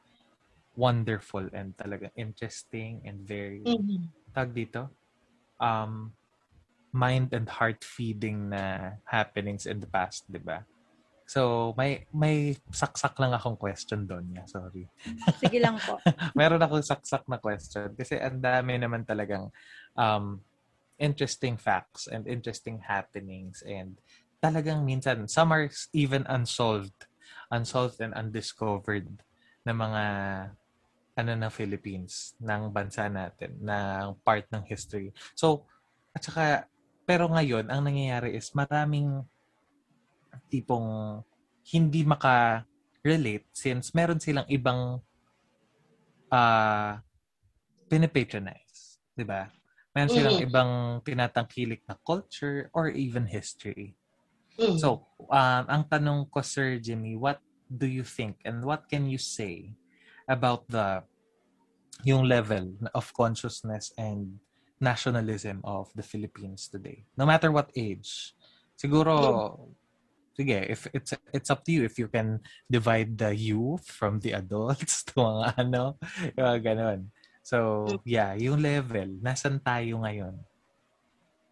wonderful and talaga interesting and very, mm-hmm. tag dito, um, mind and heart feeding na happenings in the past, di ba? So, may may saksak lang akong question doon. Yeah, sorry. Sige lang po. Meron akong saksak na question kasi ang dami naman talagang um, interesting facts and interesting happenings and talagang minsan some are even unsolved unsolved and undiscovered na mga ano ng Philippines ng bansa natin ng part ng history. So at saka pero ngayon ang nangyayari is maraming tipong hindi maka-relate since meron silang ibang uh, pinipatronize. Di ba? Meron silang mm-hmm. ibang tinatangkilik na culture or even history. Mm-hmm. So, um, ang tanong ko, Sir Jimmy, what do you think and what can you say about the yung level of consciousness and nationalism of the Philippines today? No matter what age. Siguro, sige, if it's it's up to you if you can divide the youth from the adults to mga ano, yung ganun. So, yeah, yung level, nasan tayo ngayon?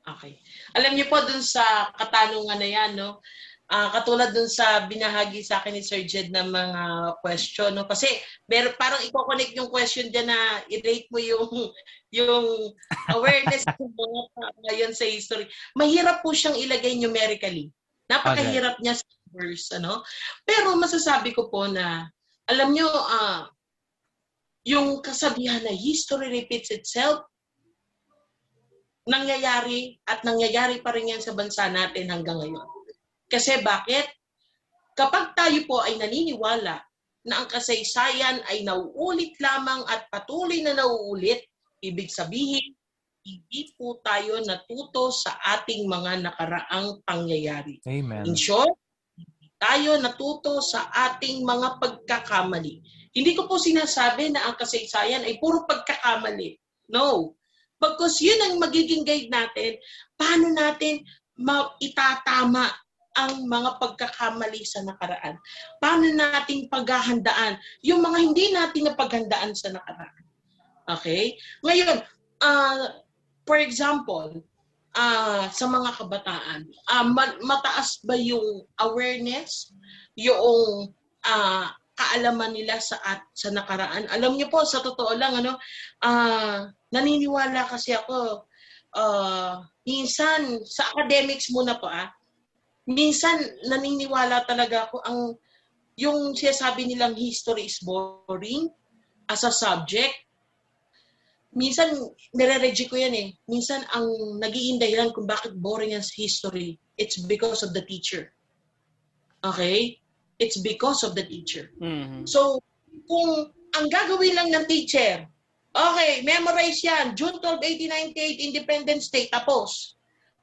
Okay. Alam niyo po dun sa katanungan na yan, no? Uh, katulad dun sa binahagi sa akin ni Sir Jed ng mga question, no? Kasi meron, parang i-connect yung question dyan na i-rate mo yung yung awareness ng mga ngayon sa history. Mahirap po siyang ilagay numerically. Napakahirap okay. niya sa verse, ano? Pero masasabi ko po na, alam nyo, uh, yung kasabihan na history repeats itself, nangyayari at nangyayari pa rin yan sa bansa natin hanggang ngayon. Kasi bakit? Kapag tayo po ay naniniwala na ang kasaysayan ay nauulit lamang at patuloy na nauulit, ibig sabihin, hindi po tayo natuto sa ating mga nakaraang pangyayari. Amen. In short, hindi tayo natuto sa ating mga pagkakamali. Hindi ko po sinasabi na ang kasaysayan ay puro pagkakamali. No. Because yun ang magiging guide natin, paano natin itatama ang mga pagkakamali sa nakaraan. Paano nating paghahandaan yung mga hindi natin napaghandaan sa nakaraan. Okay? Ngayon, uh, for example, uh, sa mga kabataan, uh, mataas ba yung awareness, yung uh, kaalaman nila sa at sa nakaraan? Alam niyo po, sa totoo lang, ano, uh, naniniwala kasi ako, uh, minsan, sa academics muna po, ah, minsan naniniwala talaga ako ang yung sinasabi nilang history is boring as a subject minsan, nire-reject ko yan eh. Minsan, ang nagiging dahilan kung bakit boring ang history, it's because of the teacher. Okay? It's because of the teacher. Mm-hmm. So, kung ang gagawin lang ng teacher, okay, memorize yan, June 12, 1898, Independence Day, tapos.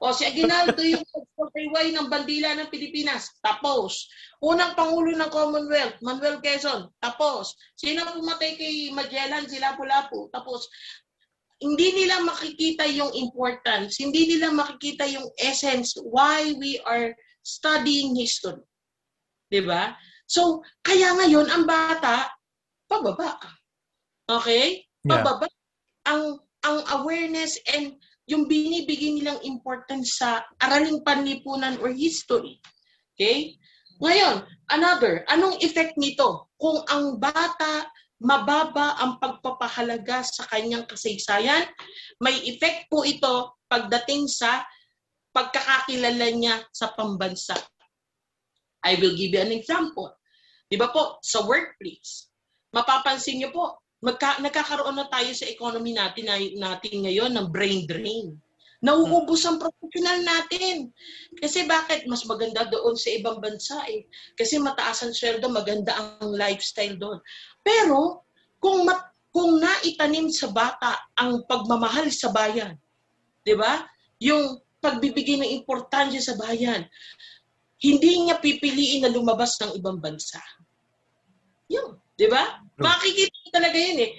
O si Aguinaldo yung nagpapayway ng bandila ng Pilipinas. Tapos. Unang Pangulo ng Commonwealth, Manuel Quezon. Tapos. Sino pumatay kay Magellan? Si Lapu-Lapu. Tapos. Hindi nila makikita yung importance. Hindi nila makikita yung essence why we are studying history. 'Di ba? So, kaya ngayon ang bata pababa. Okay? Yeah. Pababa ang ang awareness and yung binibigay nilang importance sa araling panlipunan or history. Okay? Ngayon, another, anong effect nito? Kung ang bata mababa ang pagpapahalaga sa kanyang kasaysayan, may effect po ito pagdating sa pagkakakilala niya sa pambansa. I will give you an example. Di ba po, sa workplace, mapapansin niyo po, magka, nagkakaroon na tayo sa economy natin, natin ngayon ng brain drain. Nauubos ang professional natin. Kasi bakit? Mas maganda doon sa ibang bansa eh. Kasi mataas ang sweldo, maganda ang lifestyle doon. Pero, kung, mat, kung naitanim sa bata ang pagmamahal sa bayan, di ba? Yung pagbibigay ng importansya sa bayan, hindi niya pipiliin na lumabas ng ibang bansa. Yun, di ba? Makikita talaga yun eh.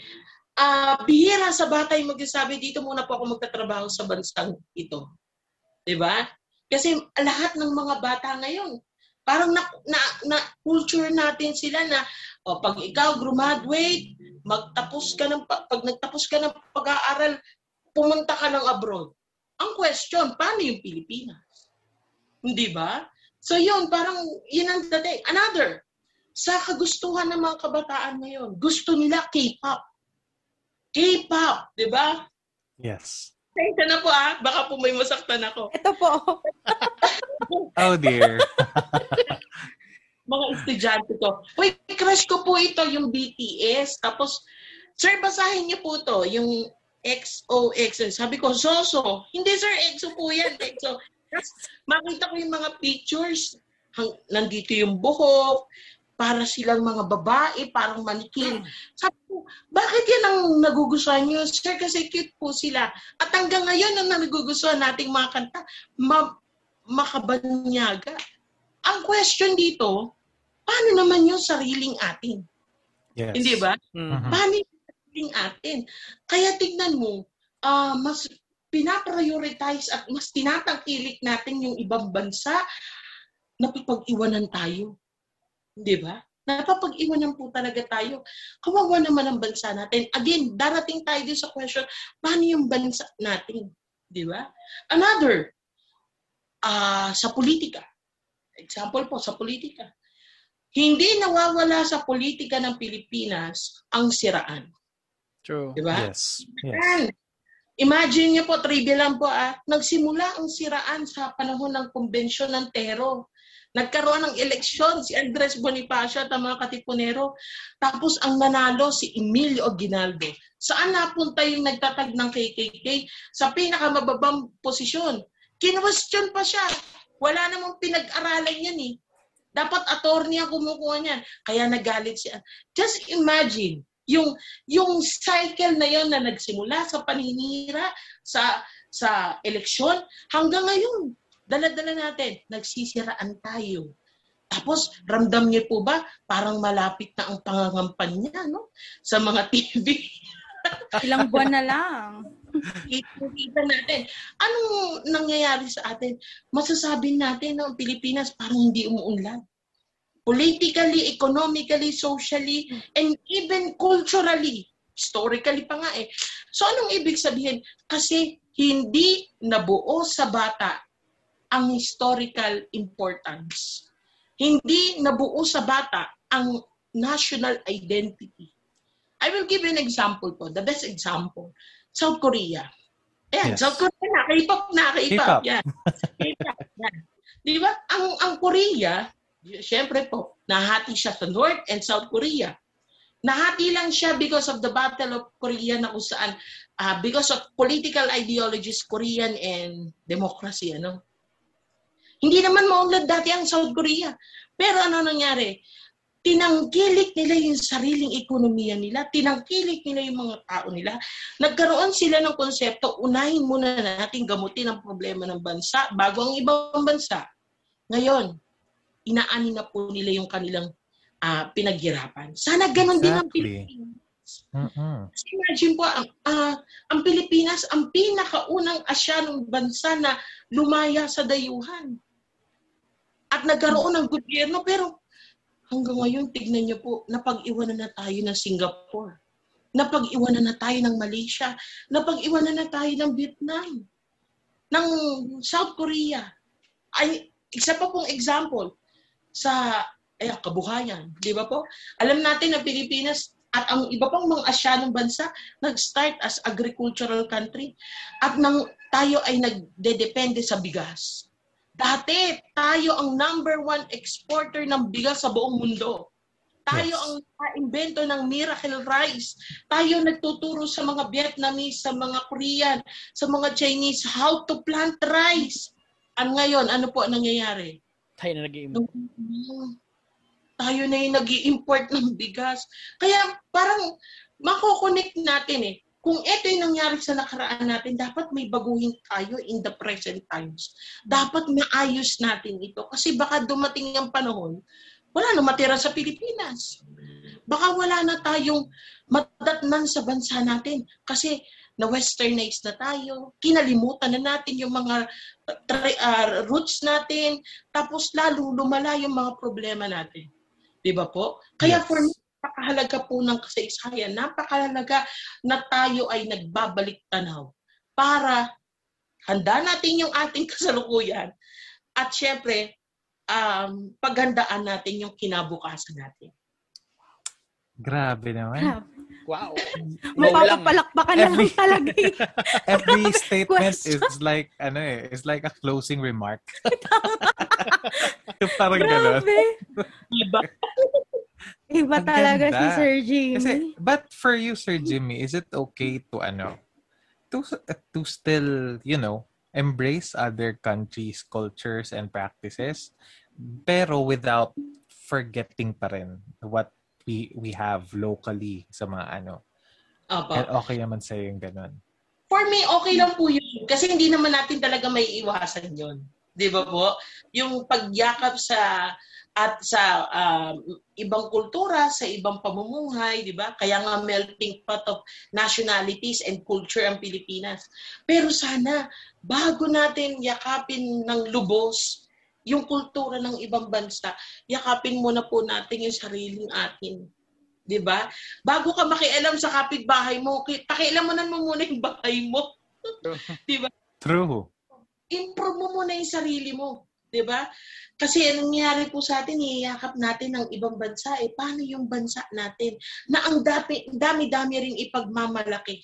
Uh, bihira sa bata yung magsasabi, dito muna po ako magtatrabaho sa bansang ito. Di ba? Kasi lahat ng mga bata ngayon, parang na, na, na culture natin sila na oh, pag ikaw graduate, magtapos ka ng pag nagtapos ka ng pag-aaral, pumunta ka ng abroad. Ang question, paano yung Pilipinas? Hindi ba? So yun, parang yun ang dating. Another, sa kagustuhan ng mga kabataan ngayon, gusto nila K-pop. K-pop, di ba? Yes. Thank na po ah. Baka po may masaktan ako. Ito po. oh dear. mga estudyante ko. Uy, crush ko po ito, yung BTS. Tapos, sir, basahin niyo po to, yung XOX. Sabi ko, Soso. Hindi, sir, EXO po yan. EXO. Tapos, makita ko yung mga pictures. Hang, nandito yung buhok, para silang mga babae, parang manikin. Sabi ko, bakit yan ang nagugustuhan nyo? Sir, kasi cute po sila. At hanggang ngayon, ang nagugustuhan nating mga kanta, ma- makabanyaga. Ang question dito, paano naman yung sariling atin? Yes. Hindi ba? Mm-hmm. Paano yung sariling atin? Kaya tignan mo, uh, mas pinaprioritize at mas tinatangkilik natin yung ibang bansa, napipag-iwanan tayo. Di ba? Napapag-iwanan po talaga tayo. Kawawa naman ang bansa natin. Again, darating tayo din sa question, paano yung bansa natin? Di ba? Another, uh, sa politika. Example po, sa politika. Hindi nawawala sa politika ng Pilipinas ang siraan. True. Di ba? Yes. yes. Imagine niyo po, trivia lang po ah, nagsimula ang siraan sa panahon ng konbensyon ng Tero Nagkaroon ng eleksyon si Andres Bonifacio at ang mga katipunero. Tapos ang nanalo si Emilio Aguinaldo. Saan napunta yung nagtatag ng KKK? Sa pinakamababang posisyon. Kinwestiyon pa siya. Wala namang pinag-aralan yan eh. Dapat attorney ang kumukuha niyan. Kaya nagalit siya. Just imagine, yung yung cycle na yon na nagsimula sa paninira sa sa eleksyon hanggang ngayon dala-dala natin, nagsisiraan tayo. Tapos, ramdam niyo po ba, parang malapit na ang pangangampan niya, no? Sa mga TV. Ilang buwan na lang. Kita natin. Anong nangyayari sa atin? Masasabi natin na ang Pilipinas parang hindi umuunlad. Politically, economically, socially, and even culturally. Historically pa nga eh. So anong ibig sabihin? Kasi hindi nabuo sa bata ang historical importance. Hindi nabuo sa bata ang national identity. I will give you an example po, the best example. South Korea. Ayan, yes. South Korea na, K-pop na, K-pop. Yan. K-pop. Yan. Di ba? Ang, ang Korea, syempre po, nahati siya sa North and South Korea. Nahati lang siya because of the Battle of Korea na kung saan, uh, because of political ideologies, Korean and democracy, ano? Hindi naman maunlad dati ang South Korea. Pero ano nangyari? tinangkilik nila yung sariling ekonomiya nila, tinangkilik nila yung mga tao nila. Nagkaroon sila ng konsepto, unahin muna natin gamutin ang problema ng bansa bago ang ibang bansa. Ngayon, inaani na po nila yung kanilang uh, pinaghirapan. Sana ganun exactly. din ang Pilipinas. Mm-hmm. Imagine po, ang, uh, ang Pilipinas, ang pinakaunang asyanong bansa na lumaya sa dayuhan. At nagkaroon ng gobyerno, pero hanggang ngayon, tignan niyo po, napag-iwanan na tayo ng Singapore. Napag-iwanan na tayo ng Malaysia. Napag-iwanan na tayo ng Vietnam. Ng South Korea. Ay, isa pa pong example sa ay, kabuhayan. Di ba po? Alam natin na Pilipinas at ang iba pang mga Asyanong bansa nag-start as agricultural country at nang tayo ay nagdedepende sa bigas. Dati, tayo ang number one exporter ng bigas sa buong mundo. Tayo yes. ang imbento ng miracle rice. Tayo nagtuturo sa mga Vietnamese, sa mga Korean, sa mga Chinese how to plant rice. Ang ngayon, ano po ang nangyayari? Tayo na nag-i-import. Tayo na yung nag import ng bigas. Kaya parang mako-connect natin eh kung ito yung nangyari sa nakaraan natin, dapat may baguhin tayo in the present times. Dapat maayos natin ito. Kasi baka dumating ang panahon, wala na matira sa Pilipinas. Baka wala na tayong madatnan sa bansa natin. Kasi na westernized na tayo, kinalimutan na natin yung mga uh, roots natin, tapos lalo lumala yung mga problema natin. Di ba po? Kaya yes. for me, napakahalaga po ng kasaysayan. Napakahalaga na tayo ay nagbabalik tanaw para handa natin yung ating kasalukuyan at syempre, um, paghandaan natin yung kinabukasan natin. Grabe naman. Wow. Mapapalakpakan na lang talaga. Eh. every statement is like, ano eh, is like a closing remark. Parang gano'n. Diba? Iba Ang talaga ganda. si Sir Jimmy. Kasi, but for you, Sir Jimmy, is it okay to ano, to, to still, you know, embrace other countries' cultures and practices, pero without forgetting pa rin what we we have locally sa mga ano. Opo. And okay naman sa yung ganun. For me, okay lang po yun. Kasi hindi naman natin talaga may iwasan yun. Di ba po? Yung pagyakap sa at sa uh, ibang kultura, sa ibang pamumuhay, di ba? Kaya nga melting pot of nationalities and culture ang Pilipinas. Pero sana, bago natin yakapin ng lubos yung kultura ng ibang bansa, yakapin muna po natin yung sariling atin. 'di ba? Bago ka makialam sa kapitbahay mo, pakialamanan mo muna yung bahay mo. 'Di ba? True. Improve mo muna yung sarili mo. 'Di ba? Kasi anong nangyari po sa atin, iyakap natin ng ibang bansa, eh paano yung bansa natin na ang dami-dami ring ipagmamalaki.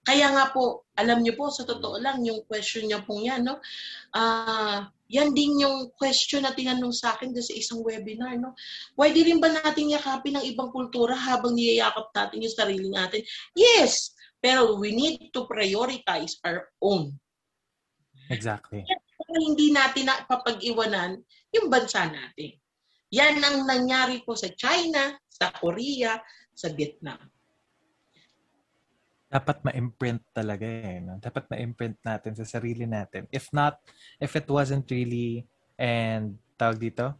Kaya nga po, alam niyo po, sa totoo lang, yung question niya pong yan, no? Uh, yan din yung question na tinanong sa akin sa isang webinar, no? Pwede rin ba natin yakapin ng ibang kultura habang niyayakap natin yung sarili natin? Yes! Pero we need to prioritize our own. Exactly hindi natin napapag-iwanan yung bansa natin. Yan ang nangyari po sa China, sa Korea, sa Vietnam. Dapat ma-imprint talaga eh. No? Dapat ma-imprint natin sa sarili natin. If not, if it wasn't really, and tawag dito,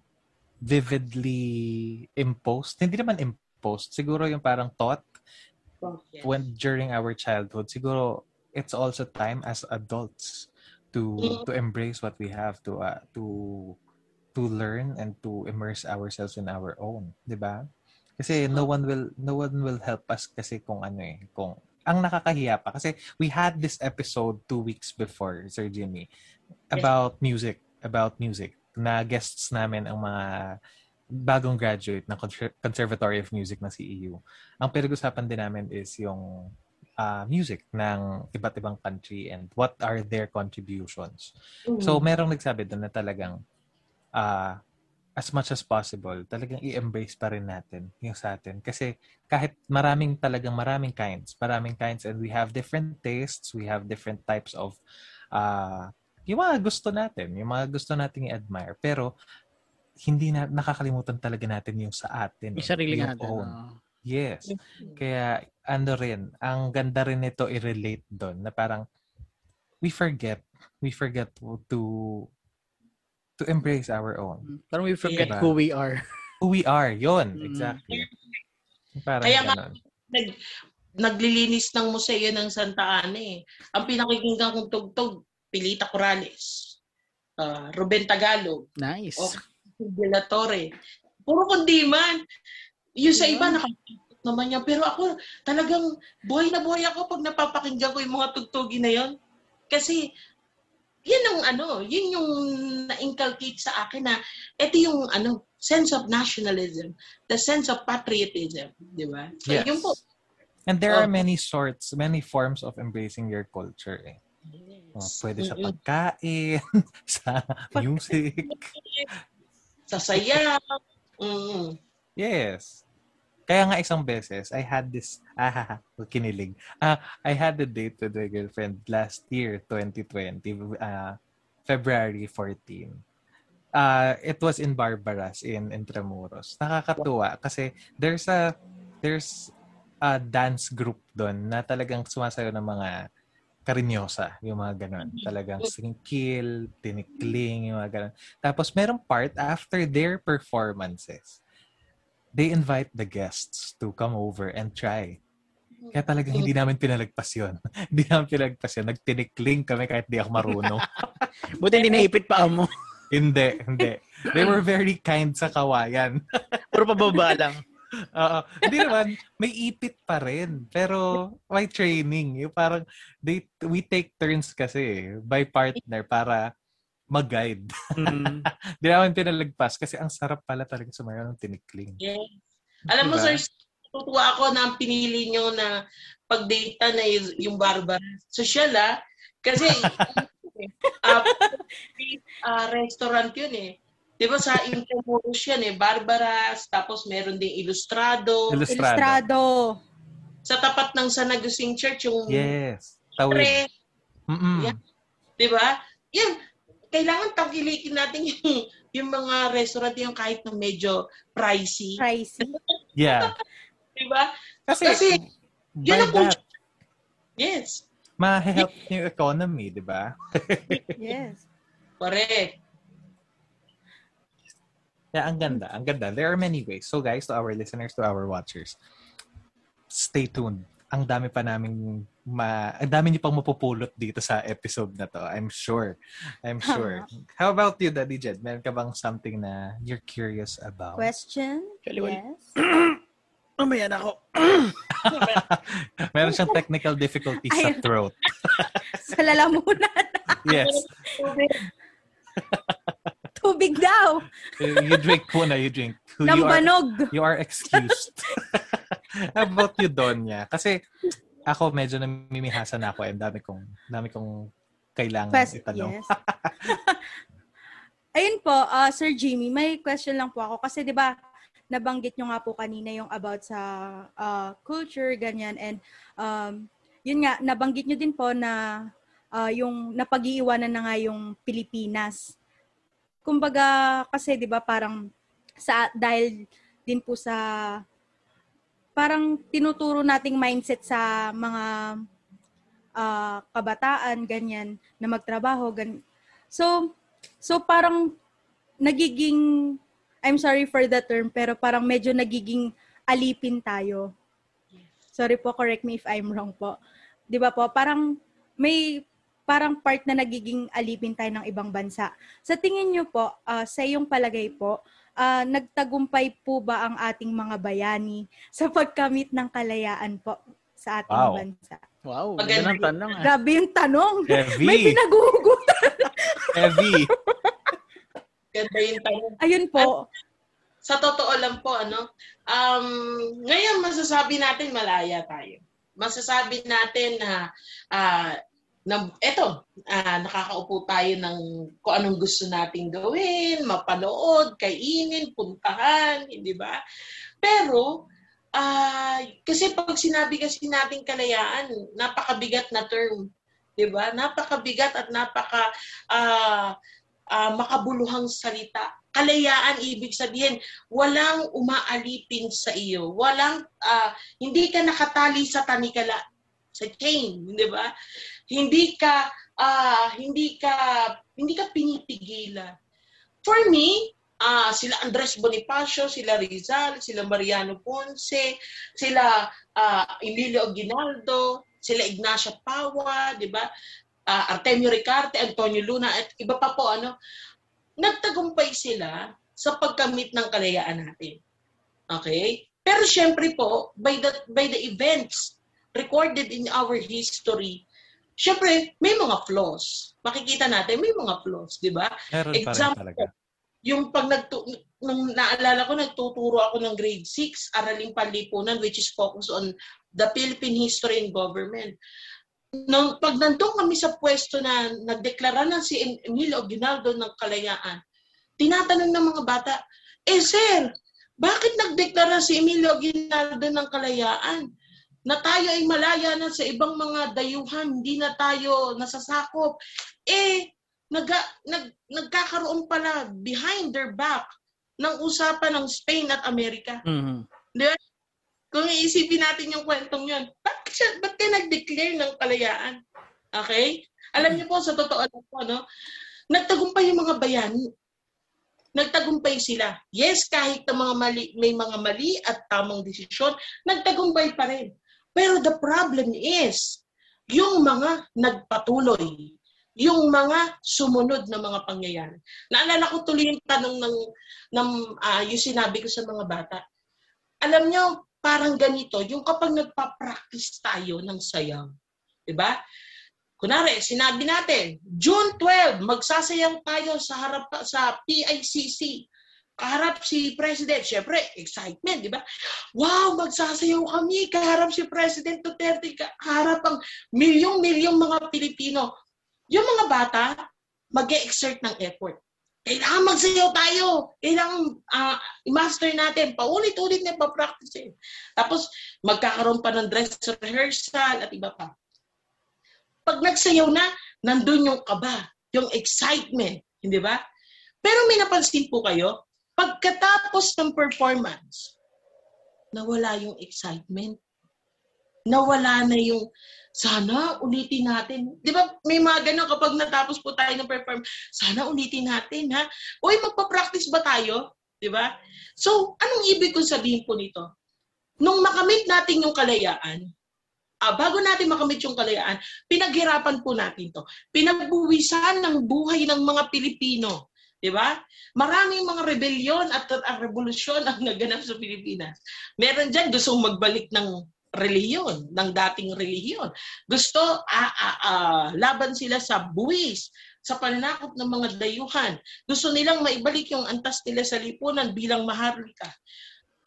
vividly imposed, hindi naman imposed, siguro yung parang thought oh, yes. when during our childhood, siguro it's also time as adults to to embrace what we have to uh, to to learn and to immerse ourselves in our own, 'di ba? Kasi no one will no one will help us kasi kung ano eh, kung ang nakakahiya pa kasi we had this episode two weeks before Sir Jimmy about music, about music na guests namin ang mga bagong graduate ng Conservatory of Music ng CEU. Ang pinag-usapan din namin is yung uh, music ng iba't ibang country and what are their contributions. Mm-hmm. So, merong nagsabi doon na talagang uh, as much as possible, talagang i-embrace pa rin natin yung sa atin. Kasi kahit maraming talagang maraming kinds, maraming kinds and we have different tastes, we have different types of uh, yung mga gusto natin, yung mga gusto nating i-admire. Pero hindi na nakakalimutan talaga natin yung sa atin. Yung eh, sarili yung natin. own. oo. Yes. Kaya ano rin, ang ganda rin nito i-relate doon na parang we forget, we forget to to embrace our own. Parang we forget Diba? who we are. Who we are, yon Mm. exactly. Parang Kaya nga- ganun. Nag, naglilinis ng museo ng Santa Ana eh. Ang pinakikinggan kong tugtog, Pilita Corrales, ah, Ruben Tagalog, Nice. o De La Torre. Puro kundiman. Yung sa iba, nakakakot naman yan. Pero ako, talagang buhay na buhay ako pag napapakinggan ko yung mga tugtugi na yon. Kasi, yun ang ano, yun yung na-inculcate sa akin na ito yung ano, sense of nationalism, the sense of patriotism, di ba? So, Yes. yun po. And there are Oh. many sorts, many forms of embracing your culture. Eh. Oh, pwede sa pagkain, sa music. Sa saya. Mm. Yes. Kaya nga isang beses, I had this, ah, kinilig. Ah, I had a date with my girlfriend last year, 2020, uh, February 14. Uh, it was in Barbaras in Intramuros. Nakakatuwa kasi there's a there's a dance group doon na talagang sumasayo ng mga karinyosa, yung mga ganun. Talagang singkil, tinikling, yung mga ganun. Tapos merong part after their performances, they invite the guests to come over and try. Kaya talagang hindi namin pinalagpas yun. hindi namin pinalagpas yun. Nagtinikling kami kahit di ako marunong. Buti hindi naipit pa mo. hindi, hindi. They were very kind sa kawayan. Puro pababa lang. Oo. Hindi naman, may ipit pa rin. Pero may training. Yung parang, they, we take turns kasi by partner para mag-guide. Mm. Hindi namin pinalagpas kasi ang sarap pala talaga sumayaw ng tinikling. Yes. Alam mo, Diba? sir, tutuwa ako na ang pinili nyo na pag-date na yung, Barbara. Social, ah. Kasi, uh, uh, restaurant yun eh. Di ba sa Intramuros yan eh, Barbaras, tapos meron ding Ilustrado. Ilustrado. Ilustrado. Sa tapat ng San Agustin Church, yung Yes. Tawid. Mm-mm. Yeah. di ba? Yan, kailangan tangkilikin natin yung, yung mga restaurant yung kahit na medyo pricey. Pricey. Yeah. Di ba? Kasi, Kasi, yun ang culture. Yes, ma-help yung economy, di ba? Yes. correct. Yeah, ang ganda. Ang ganda. There are many ways. So guys, to our listeners, to our watchers, stay tuned. Ang dami pa naming ma ang dami niyo pang mapupulot dito sa episode na to. I'm sure. I'm sure. How about you, Daddy Jed? Meron ka bang something na you're curious about? Question? Yes. Mamaya na ako. Meron siyang technical difficulties sa throat. Sa lalamunan. Yes. Tubig daw. you drink you drink. You Ng are, banog. you are excused. How about you, Donya? Kasi ako medyo namimihasa na ako. eh. Ang dami kong, dami kong kailangan Quest- itanong. yes. Ayun po, uh, Sir Jimmy, may question lang po ako. Kasi di ba nabanggit nyo nga po kanina yung about sa uh, culture, ganyan. And um, yun nga, nabanggit nyo din po na uh, yung napag-iiwanan na nga yung Pilipinas. Kumbaga, kasi di ba parang sa dahil din po sa parang tinuturo nating mindset sa mga ah, kabataan ganyan na magtrabaho gan so so parang nagiging I'm sorry for the term pero parang medyo nagiging alipin tayo. Sorry po correct me if I'm wrong po. 'di ba po? Parang may parang part na nagiging alipin tayo ng ibang bansa. Sa tingin niyo po ah, sa iyong palagay po ah, nagtagumpay po ba ang ating mga bayani sa pagkamit ng kalayaan po sa ating Wow. bansa Wow, Maganda ganda ng tanong. ah. Grabe yung tanong. May Heavy. pinaguhugutan. Heavy. Ganda yung tanong. Ayun po. Sa totoo lang po, ano, um, ngayon masasabi natin malaya tayo. Masasabi natin na, ah, na eto, ah, nakakaupo tayo ng kung anong gusto nating gawin, mapanood, kainin, puntahan, hindi ba? Pero, ah, kasi pag sinabi kasi nating kalayaan, napakabigat na term. 'di ba? Napakabigat at napaka ah, ah, makabuluhang salita. Kalayaan ibig sabihin, walang umaalipin sa iyo. Walang, ah, hindi ka nakatali sa tanikala, sa chain, di ba? Hindi ka, ah, hindi ka, hindi ka pinipigilan. For me, ah, sila Andres Bonifacio, sila Rizal, sila Mariano Ponce, sila ah, Emilio Aguinaldo, sila Ignacio Pawa, di ba? Ah, Artemio Ricarte, Antonio Luna, at iba pa po, ano, nagtagumpay sila sa pagkamit ng kalayaan natin. Okay? Pero syempre po, by the, by the events recorded in our history, syempre, may mga flaws. Makikita natin, may mga flaws, di ba? Pa Example, talaga. yung pag nagtu nung naalala ko nagtuturo ako ng grade 6 araling panlipunan which is focused on the Philippine history and government nung pag nandun kami sa pwesto na nagdeklara na si Em- Emilio Aguinaldo ng kalayaan tinatanong ng mga bata eh sir bakit nagdeklara si Emilio Aguinaldo ng kalayaan na tayo ay malaya na sa ibang mga dayuhan hindi na tayo nasasakop eh nag, nag, nagkakaroon pala behind their back ng usapan ng Spain at Amerika. Mhm. Kung iisipin natin yung kwentong yun, bakit, siya, ba't kayo nag-declare ng kalayaan? Okay? Alam niyo po, sa totoo lang po, no? nagtagumpay yung mga bayani. Nagtagumpay sila. Yes, kahit mga mali, may mga mali at tamang desisyon, nagtagumpay pa rin. Pero the problem is, yung mga nagpatuloy, yung mga sumunod na mga pangyayari. Naalala ko tuloy yung tanong ng, ng ah, yung sinabi ko sa mga bata. Alam nyo, parang ganito, yung kapag nagpa-practice tayo ng sayaw, di ba? Kunwari, sinabi natin, June 12, magsasayang tayo sa harap sa PICC. Kaharap si President. Siyempre, excitement, di ba? Wow, magsasayaw kami. Kaharap si President Duterte. Kaharap ang milyong-milyong mga Pilipino. Yung mga bata, mag exert ng effort. Kailangan magsayaw tayo. Kailangan ah, i-master natin. Paulit-ulit na pa-practice. Tapos, magkakaroon pa ng dress rehearsal at iba pa. Pag nagsayaw na, nandun yung kaba, yung excitement. Hindi ba? Pero may napansin po kayo, pagkatapos ng performance, nawala yung excitement. Nawala na yung, sana ulitin natin. Di ba may mga ganun kapag natapos po tayo ng perform, sana ulitin natin ha. Uy, magpa-practice ba tayo? Di ba? So, anong ibig kong sabihin po nito? Nung makamit natin yung kalayaan, ah, bago natin makamit yung kalayaan, pinaghirapan po natin to. Pinagbuwisan ng buhay ng mga Pilipino. Di ba? Maraming mga rebellion at, at revolusyon ang naganap sa Pilipinas. Meron dyan gustong magbalik ng relihiyon, ng dating relihiyon. Gusto, ah, ah, ah, laban sila sa buwis, sa pananakot ng mga dayuhan. Gusto nilang maibalik yung antas nila sa lipunan bilang maharlika.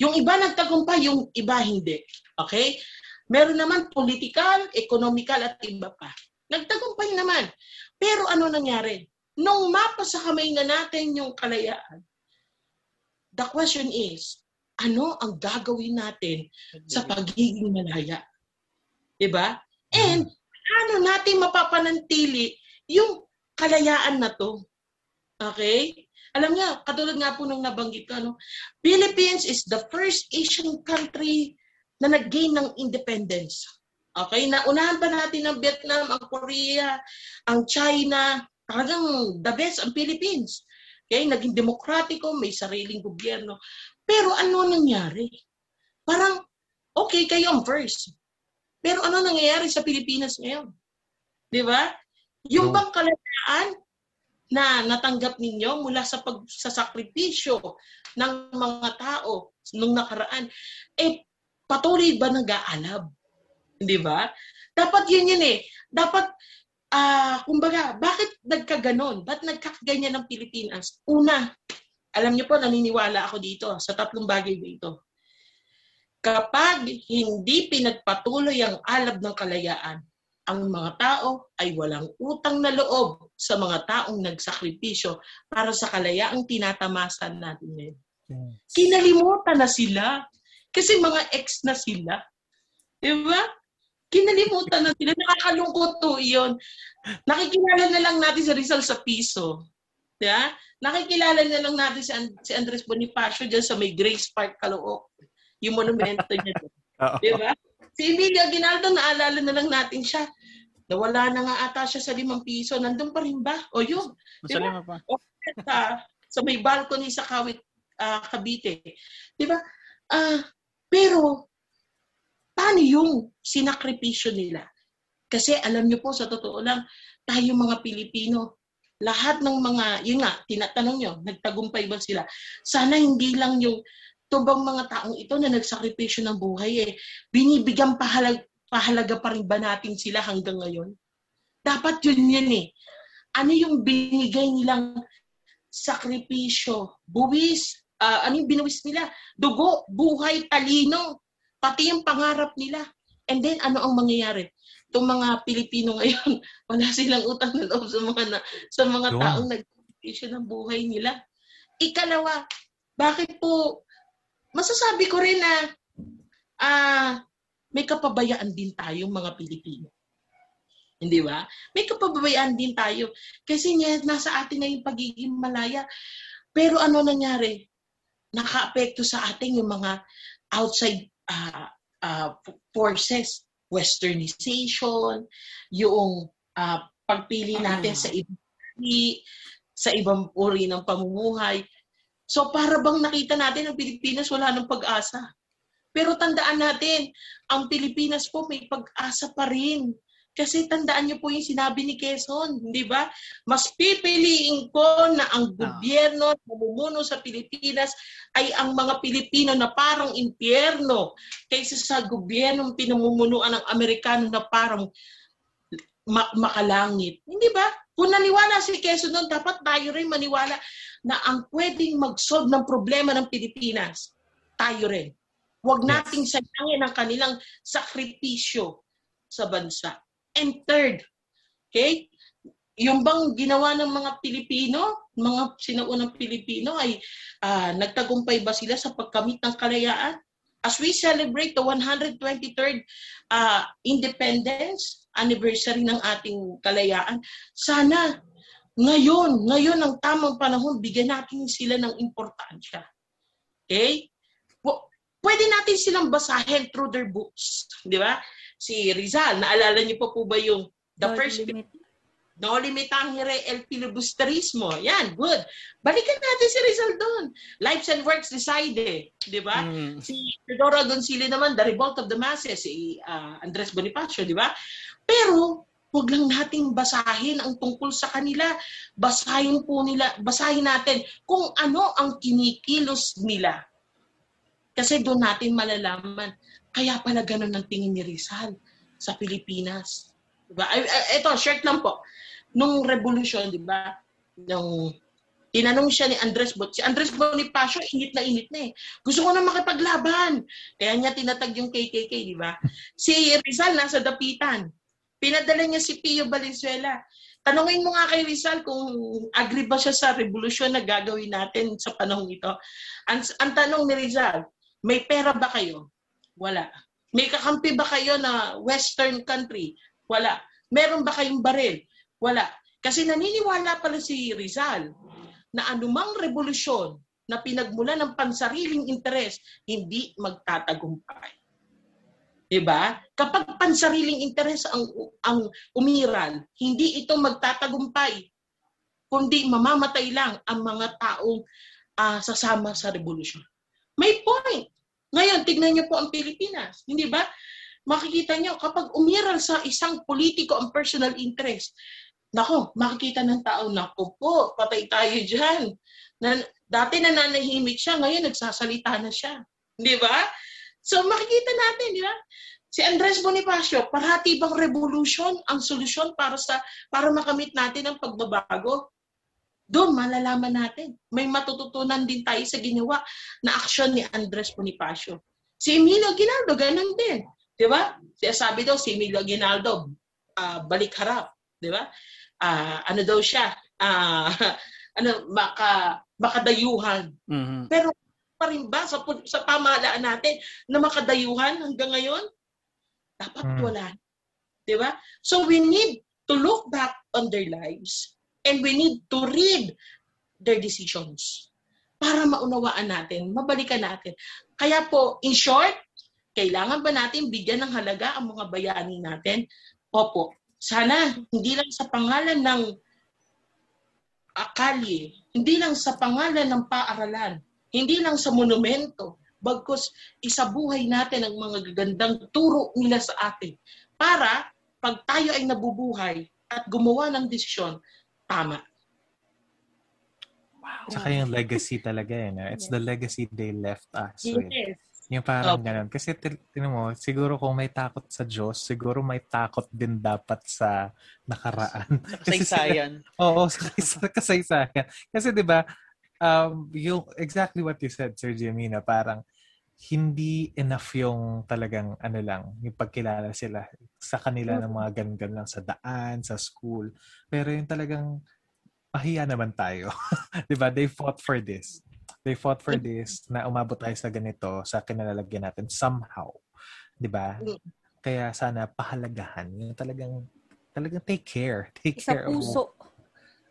Yung iba nagtagumpay, yung iba hindi. Okay? Meron naman political, economical at iba pa. Nagtagumpay naman. Pero ano nangyari? Nung mapasa kamay na natin yung kalayaan, the question is, ano ang gagawin natin sa pagiging malaya? 'Di ba? And ano natin mapapanantili yung kalayaan na to? Okay? Alam niya, katulad nga po nung nabanggit ko, ano, Philippines is the first Asian country na nag-gain ng independence. Okay? Naunahan pa natin ang Vietnam, ang Korea, ang China. Talagang the best ang Philippines. Okay? Naging demokratiko, may sariling gobyerno. Pero ano nangyari? Parang, okay, kayo ang first. Pero ano nangyayari sa Pilipinas ngayon? Di ba? Yung bang kalayaan na natanggap ninyo mula sa pagsasakripisyo ng mga tao nung nakaraan, eh, patuloy ba nag-aalab? Di ba? Dapat yun yun eh. Dapat, ah, kumbaga, bakit nagkaganon? Ba't nagkakaganyan ng Pilipinas? Una, alam niyo po, naniniwala ako dito sa tatlong bagay dito. Kapag hindi pinagpatuloy ang alab ng kalayaan, ang mga tao ay walang utang na loob sa mga taong nagsakripisyo para sa kalayaang tinatamasan natin ngayon. Kinalimutan na sila. Kasi mga ex na sila. Di ba? Kinalimutan na sila. Nakakalungkot to iyon. Nakikilala na lang natin sa Rizal sa piso. Yeah? Nakikilala na lang natin si, And- si Andres Bonifacio dyan sa may Grace Park, Calooc. Yung monumento niya doon. Oo. Di ba? Si Emilio Aguinaldo, naalala na lang natin siya. Nawala na nga ata siya sa limang piso. Nandun pa rin ba? O yun. Masalima pa. Sa, sa may balcony sa Kawit, ah, Cavite. Di ba? Ah, pero, paano yung sinakripisyo nila? Kasi alam niyo po, sa totoo lang, tayo mga Pilipino, lahat ng mga, yun nga, tinatanong nyo, nagtagumpay ba sila? Sana hindi lang yung tubang mga taong ito na nagsakripisyo ng buhay eh, binibigyan pahalag, pahalaga pa rin ba natin sila hanggang ngayon? Dapat yun yun eh. Ano yung binigay nilang sakripisyo, buwis, ah, ano yung binuwis nila? Dugo, buhay, talino, pati yung pangarap nila. And then, ano ang mangyayari? Itong mga Pilipino ngayon, wala silang utang na loob sa mga, na, sa mga Yun. taong nagsakripisyo ng buhay nila. Ikalawa, bakit po, masasabi ko rin na ah, may kapabayaan din tayong mga Pilipino. Hindi ba? May kapabayaan din tayo. Kasi nga, nasa atin na yung pagiging malaya. Pero ano nangyari? Naka-apekto sa atin yung mga outside ah, ah, forces. Westernization, yung ah, pagpili natin sa ibang sa ibang uri ng pamumuhay. So para bang nakita natin ang Pilipinas wala ng pag-asa. Pero tandaan natin, ang Pilipinas po may pag-asa pa rin. Kasi tandaan niyo po yung sinabi ni Quezon, di ba? Mas pipiliin ko na ang gobyerno na namumuno sa Pilipinas ay ang mga Pilipino na parang impyerno kaysa sa gobyernong pinamumunuan ng Amerikano na parang ma- makalangit. Hindi ba? Kung naniwala si Quezon noon, dapat tayo rin maniwala na ang pwedeng mag-solve ng problema ng Pilipinas, tayo rin. Huwag nating sayangin ang kanilang sakripisyo sa bansa. And third, okay, yung bang ginawa ng mga Pilipino, mga sinaunang Pilipino ay ah, nagtagumpay ba sila sa pagkamit ng kalayaan? As we celebrate the 123rd ah, independence anniversary ng ating kalayaan, sana ngayon, ngayon ang tamang panahon, bigyan natin sila ng importansya. Okay? Pwede natin silang basahin through their books. Di ba? Si Rizal, naalala niyo pa po ba yung the Don't first limit. No limitangere el filibusterismo. Yan, good. Balikan natin si Rizal doon. Lives and works decide. Di ba? Mm. Si Teodoro Agoncillo naman, The Revolt of the Masses, si ah, Andres Bonifacio, di ba? Pero, huwag lang nating basahin ang tungkol sa kanila. Basahin po nila, basahin natin kung ano ang kinikilos nila. Kasi doon natin malalaman. Kaya pala ganun ang tingin ni Rizal sa Pilipinas. Diba? Ito, short lang po. Nung revolution, di ba? Nung tinanong siya ni Andres Bot. Si Andres Bonifacio, init na init na eh. Gusto ko na makipaglaban. Kaya niya tinatag yung KKK, di ba? Si Rizal nasa dapitan. Pinadala niya si Pio Valenzuela. Tanungin mo nga kay Rizal kung agree ba siya sa revolusyon na gagawin natin sa panahong ito. Ang, ang tanong ni Rizal, may pera ba kayo? Wala. May kakampi ba kayo na western country? Wala. Meron ba kayong baril? Wala. Kasi naniniwala pala si Rizal na anumang revolusyon na pinagmula ng pansariling interes, hindi magtatagumpay. 'Di ba? Kapag pansariling interes ang ang umiral, hindi ito magtatagumpay kundi mamamatay lang ang mga taong ah, sasama sa revolusyon. May point. Ngayon, tignan niyo po ang Pilipinas. Hindi ba? Makikita niyo, kapag umiral sa isang politiko ang personal interest, nako, makikita ng tao, nako po, patay tayo dyan. Na, dati nananahimik siya, ngayon nagsasalita na siya. Di ba? So makikita natin, di ba? Si Andres Bonifacio, parati bang revolution ang solusyon para sa para makamit natin ang pagbabago? Doon malalaman natin. May matututunan din tayo sa ginawa na aksyon ni Andres Bonifacio. Si Emilio Aguinaldo, ganun din. Di ba? Siya sabi daw, si Emilio Aguinaldo, ah, balik harap. Di ba? Ah, ano daw siya? Ah, ano, maka, makadayuhan. Mhm. Pero pa rin ba sa, sa pamahalaan natin na makadayuhan hanggang ngayon? Dapat Hmm. wala. Di ba? So we need to look back on their lives and we need to read their decisions para maunawaan natin, mabalikan natin. Kaya po, in short, kailangan ba natin bigyan ng halaga ang mga bayani natin? Opo. Sana hindi lang sa pangalan ng akali, hindi lang sa pangalan ng paaralan, hindi lang sa monumento, bagkus isabuhay natin ang mga gagandang turo nila sa atin para pag tayo ay nabubuhay at gumawa ng desisyon, tama. Tsaka yung legacy talaga eh. No? It's the legacy they left us with. Yes. Yung parang Opo. ganun. Kasi tin- tinan mo, siguro kung may takot sa Diyos, siguro may takot din dapat sa nakaraan. Kasi sila- Kasaysayan. Oo, sa, sa kasaysayan. Kasi 'di ba, um, yung exactly what you said, Sir Jimmy, na parang hindi enough yung talagang ano lang, yung pagkilala sila sa kanila ng mga ganun lang sa daan, sa school. Pero yung talagang pahiya naman tayo. 'Di ba? They fought for this. They fought for this na umabot tayo sa ganito, sa kinalalagyan natin somehow. 'Di ba? Kaya sana pahalagahan yung talagang talagang take care. Take Sa care of puso.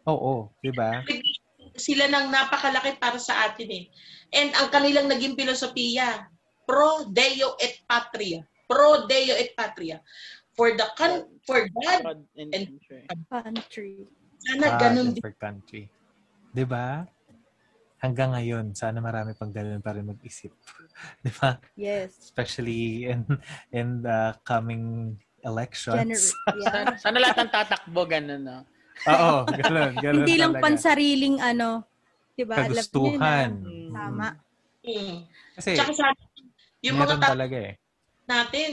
Oo, 'di ba? Sila nang napakalaki para sa atin eh. And ang kanilang naging filosofiya, pro Deo et Patria. Pro Deo et Patria. For the con- for God, God and And- country. Country. sana God ganun din. for country. 'Di ba? Hanggang ngayon, sana marami pang ganun pa rin mag-isip. 'Di ba? Yes. Especially in in the coming elections. Gener- yeah. Sana, sana lahat ng tatakbo, ganun, no? Oo, ganun, ganun Hindi lang talaga. pansariling ano, 'di ba? Kagustuhan. Mm. Tama. Mm. Kasi Tsaka sa yung mga talaga eh. natin,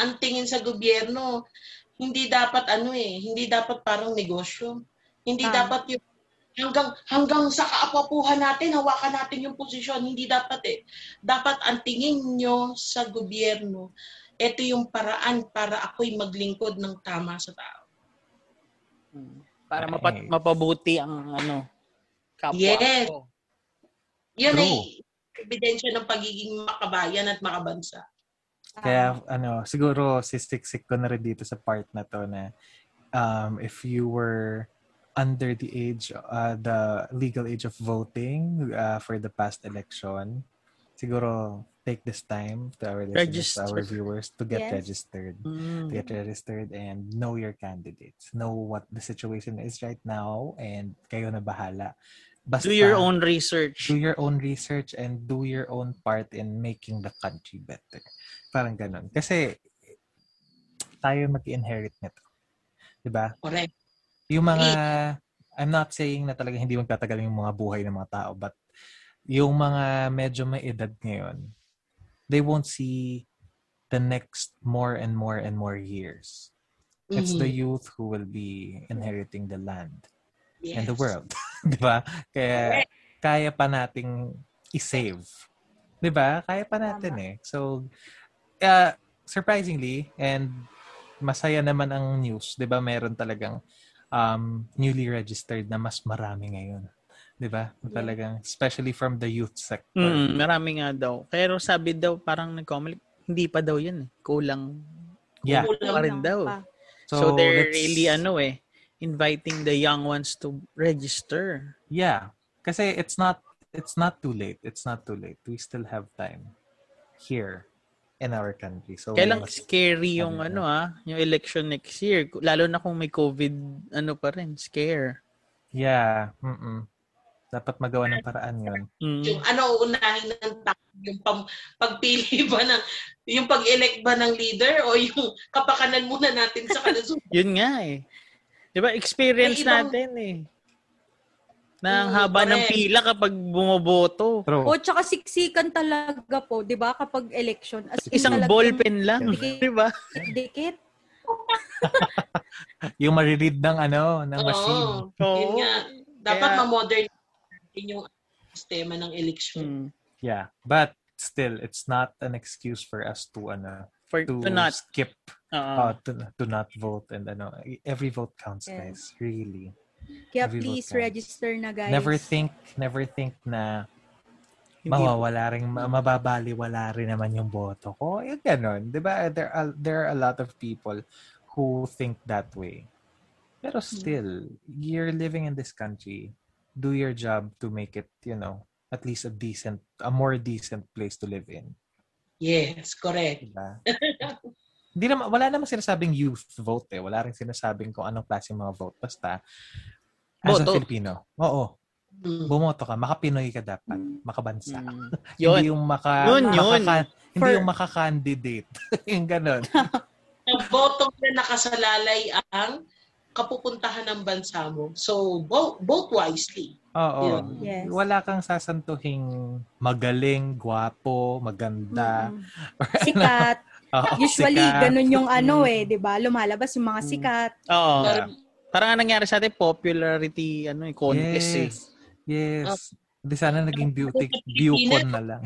ang tingin sa gobyerno, hindi dapat ano eh, hindi dapat parang negosyo. Hindi Ah. dapat yung hanggang hanggang sa kaapapuhan natin, hawakan natin yung posisyon. Hindi dapat eh. Dapat ang tingin nyo sa gobyerno, ito yung paraan para ako'y maglingkod ng tama sa tao. Mm. Para mapat- mapabuti ang ano, kapwa Yes. ko. Yan True. ay ebidensya ng pagiging makabayan at makabansa. Kaya ano, siguro sistiksik ko na rin dito sa part na to na um, if you were under the age, uh, the legal age of voting uh, for the past election, siguro take this time to our listeners, to our viewers to get Yes. registered. Mm. To get registered and know your candidates. Know what the situation is right now and kayo na bahala. Basta, Do your own research. do your own research and do your own part in making the country better. Parang ganun. Kasi tayo mag-inherit nito. 'Di ba? Correct. Yung mga I'm not saying na talaga hindi magtatagal yung mga buhay ng mga tao but yung mga medyo may edad ngayon they won't see the next more and more and more years. It's the Mhm. youth who will be inheriting the land Yes. and the world. 'Di ba? Kaya kaya pa nating i-save. 'Di ba? Kaya pa natin eh. So uh, surprisingly and masaya naman ang news, 'di ba? Meron talagang um, newly registered na mas marami ngayon. 'Di ba? Talagang especially from the youth sector. Mm, marami nga daw. Pero sabi daw, parang nag-comment, hindi pa daw yan eh. Kulang. Yeah. Kulang pa rin daw. Pa. So, they're let's- really, ano eh, inviting the young ones to register. Yeah. Kasi it's not it's not too late. It's not too late. We still have time here in our country. So Kailang must- scary yung ano ah, yung election next year. Lalo na kung may COVID, ano pa rin, scare. Yeah. Mm-mm. Dapat magawa ng paraan yun. Mm. Yung ano uunahin ng tao, yung pam, pagpili ba ng, yung pag-elect ba ng leader o yung kapakanan muna natin sa kalusugan. Yun nga eh. Di ba, experience ibang- natin eh. Na ang Mm, haba ng correct. pila kapag bumoboto. True. O tsaka siksikan talaga po, 'di ba? Kapag election. As in Isang ballpen lang. Di ba? Dikit. Yung mariread ng ano, ng machine. Oo. Yun nga. Dapat Kaya- ma-modern natin yung sistema ng election. Mm. Yeah. But still, it's not an excuse for us to ano, For to, to not. skip, Oo. uh, to, to not vote and ano, every vote counts, Yes. guys. Really. Kaya Every please counts. register na guys. Never think, never think na mawawala rin, ma- mababaliwala rin naman yung boto ko. Yung ganon. Di ba? There are, there are a lot of people who think that way. Pero still, you're living in this country. Do your job to make it, you know, at least a decent, a more decent place to live in. Yes, correct. Diba? Hindi naman, wala namang sinasabing youth vote eh. Wala rin sinasabing kung anong klase mga vote. Basta, as Boto. a Filipino, oo, Mm. bumoto ka, makapinoy ka dapat, makabansa. Mm. Hindi Yun. yung maka, Yun, yun. makaka- hindi For- yung makakandidate. yung ganon. Ang botong na nakasalalay ang kapupuntahan ng bansa mo. So, vote, vote wisely. Oo. Yes. Wala kang sasantuhing magaling, gwapo, maganda. Mm. Sikat. Oo, Usually, sikat. ganun yung ano Mm. eh, di ba? Lumalabas yung mga sikat. Oo. Yeah. Parang ang nangyari sa atin, popularity, ano, eh, contest eh. Yes. Yes. Di sana naging beauty, beaucon na lang.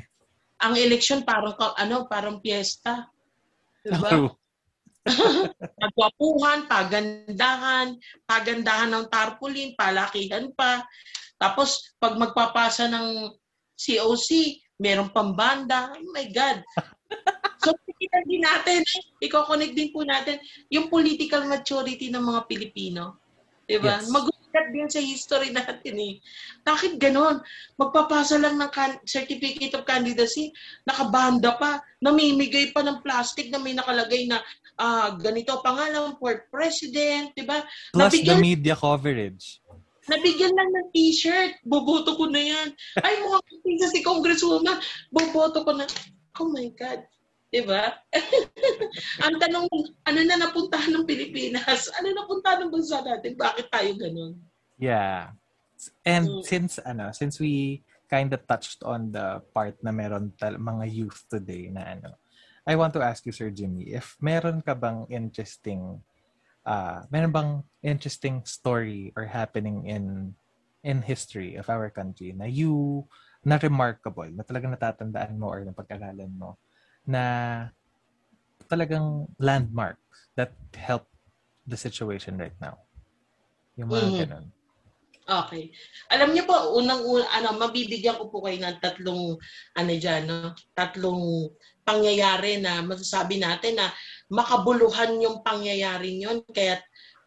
Ang election parang ka- ano, parang piyesta. Diba? Pagwapuhan, pagandahan, pagandahan ng tarpaulin, palakihan pa. Tapos, pag magpapasa ng COC, merong pambanda. Oh my God. So, titignan din natin, i-connect din po natin yung political maturity ng mga Pilipino. Diba? Yes. Magulat din sa history natin eh. Bakit ganon? Magpapasa lang ng can- certificate of candidacy, nakabanda pa, namimigay pa ng plastic na may nakalagay na ah, ganito pangalan for president, di ba? Plus the Nabigyan- media coverage. Nabigyan lang ng t-shirt, boboto ko na yan. Ay, mukhang pizza si Congresswoman, boboto ko na. Oh my God. Di ba? Ang tanong, ano na napuntahan ng Pilipinas? Ano napuntahan ng bansa natin? Bakit tayo ganun? Yeah. And Mm. since ano, since we kind of touched on the part na meron tal- mga youth today na ano, I want to ask you Sir Jimmy, if meron ka bang interesting uh meron bang interesting story or happening in in history of our country na you na remarkable, na talagang natatandaan mo or napag-aralan mo na talagang landmark that help the situation right now. Yung mga Mhm. ganun. Okay. Alam niyo po, unang una, ano, mabibigyan ko po kayo ng tatlong ano diyan, no? Tatlong pangyayari na masasabi natin na makabuluhan yung pangyayari yon kaya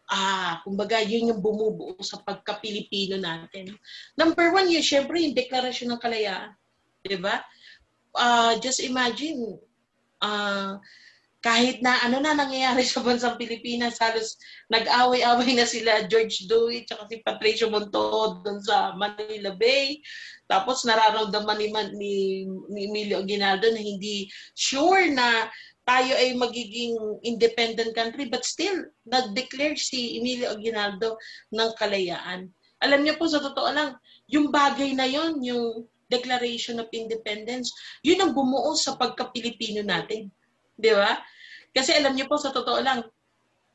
ah, kumbaga, yun yung bumubuo sa pagka-Pilipino natin. Number one, yun, syempre, yung Deklarasyon ng Kalayaan. Di ba? Ah, just imagine, ah, kahit na ano na nangyayari sa bansang Pilipinas, halos nag-away-away na sila George Dewey at si Patricio Monto doon sa Manila Bay. Tapos nararamdaman ni, ni, ni Emilio Aguinaldo na hindi sure na tayo ay magiging independent country but still nag-declare si Emilio Aguinaldo ng kalayaan. Alam niyo po sa totoo lang, yung bagay na yon, yung Declaration of Independence, yun ang bumuo sa pagka-Pilipino natin. Di ba? Kasi alam niyo po sa totoo lang,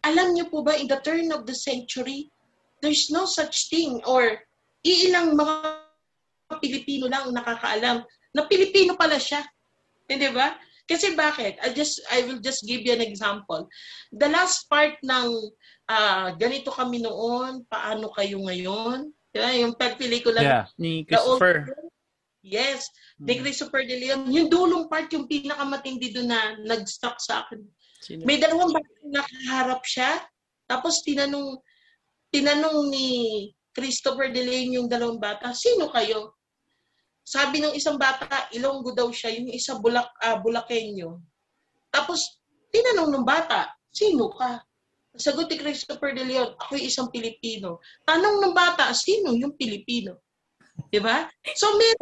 alam niyo po ba in the turn of the century, there's no such thing or iilang mga Pilipino lang ang nakakaalam na Pilipino pala siya. Hindi ba? Kasi bakit? I just I will just give you an example. The last part ng ah, ganito kami noon, paano kayo ngayon? Diba? Yung pagpelikula Yeah. Ni The old- Christopher. Yes, de Christopher De Leon. Yung dulong part, yung pinakamatindi doon na nag-stuck sa akin. Sino? May dalawang bata nakaharap siya, tapos tinanong tinanong ni Christopher De Leon yung dalawang bata, sino kayo? Sabi ng isang bata, Ilonggo daw siya, yung isa Bulak, ah, Bulakenyo. Tapos, tinanong ng bata, sino ka? Sagot ni Christopher De Leon, ako'y isang Pilipino. Tanong ng bata, sino yung Pilipino? Di ba? So, may,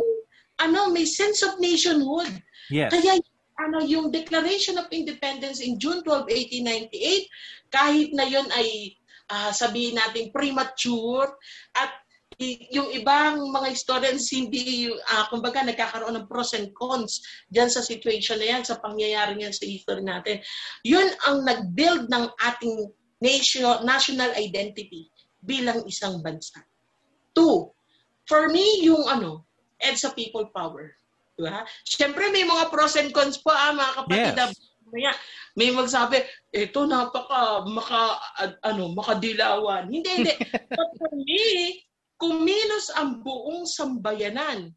ano, may sense of nationhood. Yes. Kaya ano yung Declaration of Independence in June 12, 1898, kahit na yon ay ah, sabihin natin premature at yung ibang mga historians hindi ah, kumbaga nagkakaroon ng pros and cons diyan sa situation na yan sa pangyayari niyan sa history natin. Yun ang nag-build ng ating nation, national identity bilang isang bansa. Two, for me yung ano, EDSA people power. Diba? Siyempre, may mga pros and cons po, ah, mga kapatid. Yes. ah. Maya, may magsabi, ito napaka, maka, ad- ano, makadilawan. Hindi, hindi. But for me, kumilos ang buong sambayanan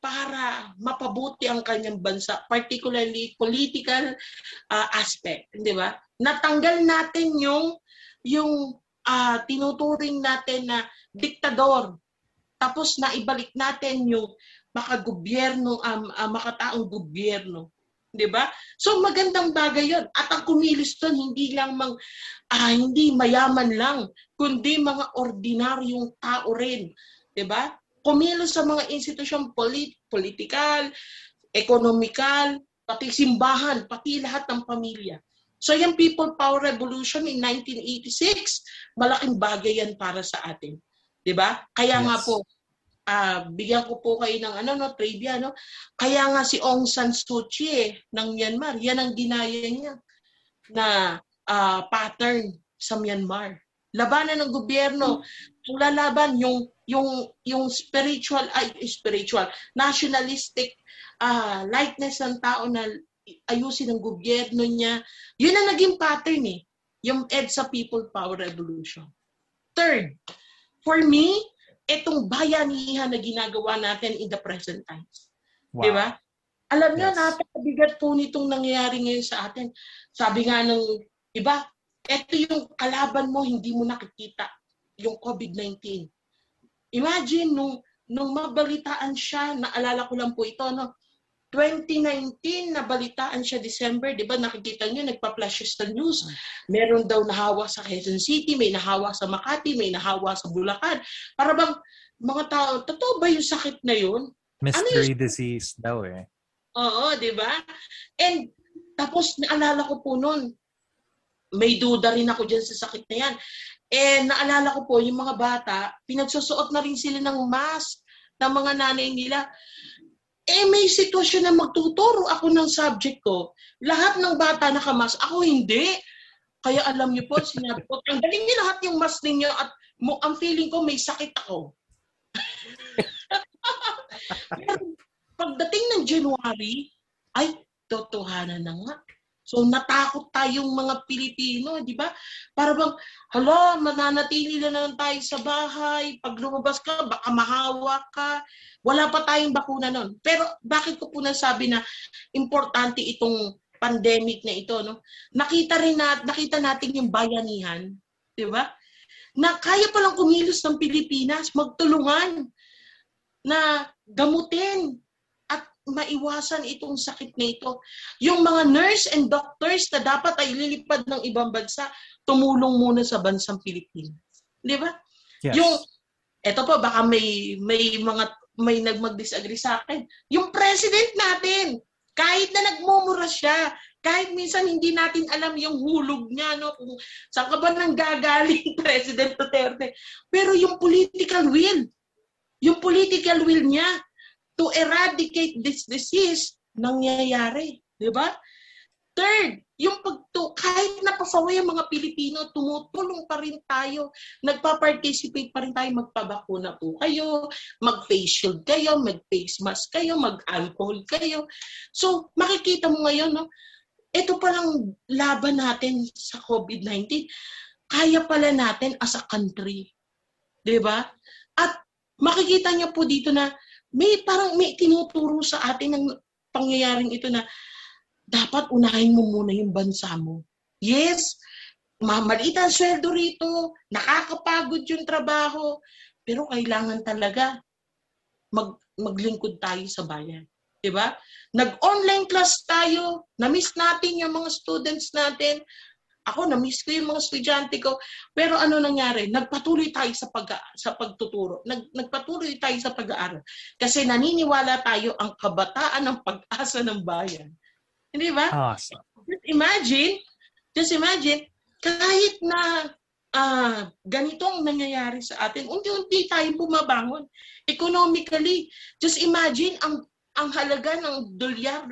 para mapabuti ang kanyang bansa, particularly political ah, aspect, di ba? Natanggal natin yung yung ah, tinuturing natin na diktador tapos naibalik natin yung makagobyerno, um, uh, makataong gobyerno. 'Di ba? So magandang bagay 'yon. At ang kumilos doon hindi lang mang ah, hindi mayaman lang, kundi mga ordinaryong tao rin, 'di ba? Kumilos sa mga institusyon polit political, ekonomikal, pati simbahan, pati lahat ng pamilya. So yung People Power Revolution in 1986, malaking bagay yan para sa atin. 'Di ba? Kaya yes. nga po uh, bigyan ko po kayo ng ano no trivia no. Kaya nga si Aung San Suu Kyi eh, ng Myanmar, yan ang ginaya niya na uh, pattern sa Myanmar. Labanan ng gobyerno, ang lalaban yung yung yung spiritual ay spiritual nationalistic uh, likeness ng tao na ayusin ng gobyerno niya. Yun ang naging pattern eh. Yung EDSA People Power Revolution. Third, for me, itong bayanihan na ginagawa natin in the present times. Wow. Di ba? Alam niyo, yes. napakabigat po nitong nangyayari ngayon sa atin. Sabi nga ng iba, ito yung kalaban mo, hindi mo nakikita. Yung COVID-19. Imagine, nung, nung mabalitaan siya, naalala ko lang po ito, no? 2019, nabalitaan siya December, di ba nakikita niyo, nagpa-flash sa news. Meron daw nahawa sa Quezon City, may nahawa sa Makati, may nahawa sa Bulacan. Para bang mga tao, totoo ba yung sakit na yun? Mystery ano disease daw eh. Oo, di ba? And tapos naalala ko po noon, may duda rin ako dyan sa sakit na yan. Eh, naalala ko po, yung mga bata, pinagsusuot na rin sila ng mask ng mga nanay nila. Eh, may sitwasyon na magtuturo ako ng subject ko. Lahat ng bata nakamas, ako hindi. Kaya alam niyo po, sinabi ko, tanggalin niyo lahat yung mask ninyo at mo, ang feeling ko may sakit ako. Pero pagdating ng January, ay, totohanan na nga. So natakot tayong mga Pilipino, di ba? Para bang, hala, mananatili na lang tayo sa bahay. Pag lumabas ka, baka mahawa ka. Wala pa tayong bakuna nun. Pero bakit ko po nasabi na importante itong pandemic na ito, no? Nakita rin na, nakita natin yung bayanihan, di ba? Na kaya palang kumilos ng Pilipinas, magtulungan na gamutin maiwasan itong sakit na ito. Yung mga nurse and doctors na dapat ay lilipad ng ibang bansa, tumulong muna sa bansang Pilipinas. Di ba? Yes. Yung, eto po, baka may, may mga, may nagmag-disagree sa akin. Yung president natin, kahit na nagmumura siya, kahit minsan hindi natin alam yung hulog niya, no? kung saan ka ba nang gagaling President Duterte. Pero yung political will, yung political will niya, to eradicate this disease, nangyayari. Di ba? Third, yung pagtu kahit napasaway ang mga Pilipino, tumutulong pa rin tayo, nagpa-participate pa rin tayo, magpabakuna po kayo, mag-face shield kayo, mag-face mask kayo, mag-alcohol kayo. So, makikita mo ngayon, no, ito palang laban natin sa COVID-19, kaya pala natin as a country. 'Di ba? At makikita niyo po dito na may parang may tinuturo sa atin ng pangyayaring ito na dapat unahin mo muna yung bansa mo. Yes, mamaliit ang sweldo rito, nakakapagod yung trabaho, pero kailangan talaga mag, maglingkod tayo sa bayan. Diba? Nag-online class tayo, na-miss natin yung mga students natin, ako, na-miss ko yung mga estudyante ko. Pero ano nangyari? Nagpatuloy tayo sa, pag, sa pagtuturo. Nag, nagpatuloy tayo sa pag-aaral. Kasi naniniwala tayo ang kabataan ng pag-asa ng bayan. Hindi ba? Awesome. Just imagine, just imagine, kahit na uh, ganitong nangyayari sa atin, unti-unti tayo bumabangon. Economically, just imagine ang ang halaga ng dolyar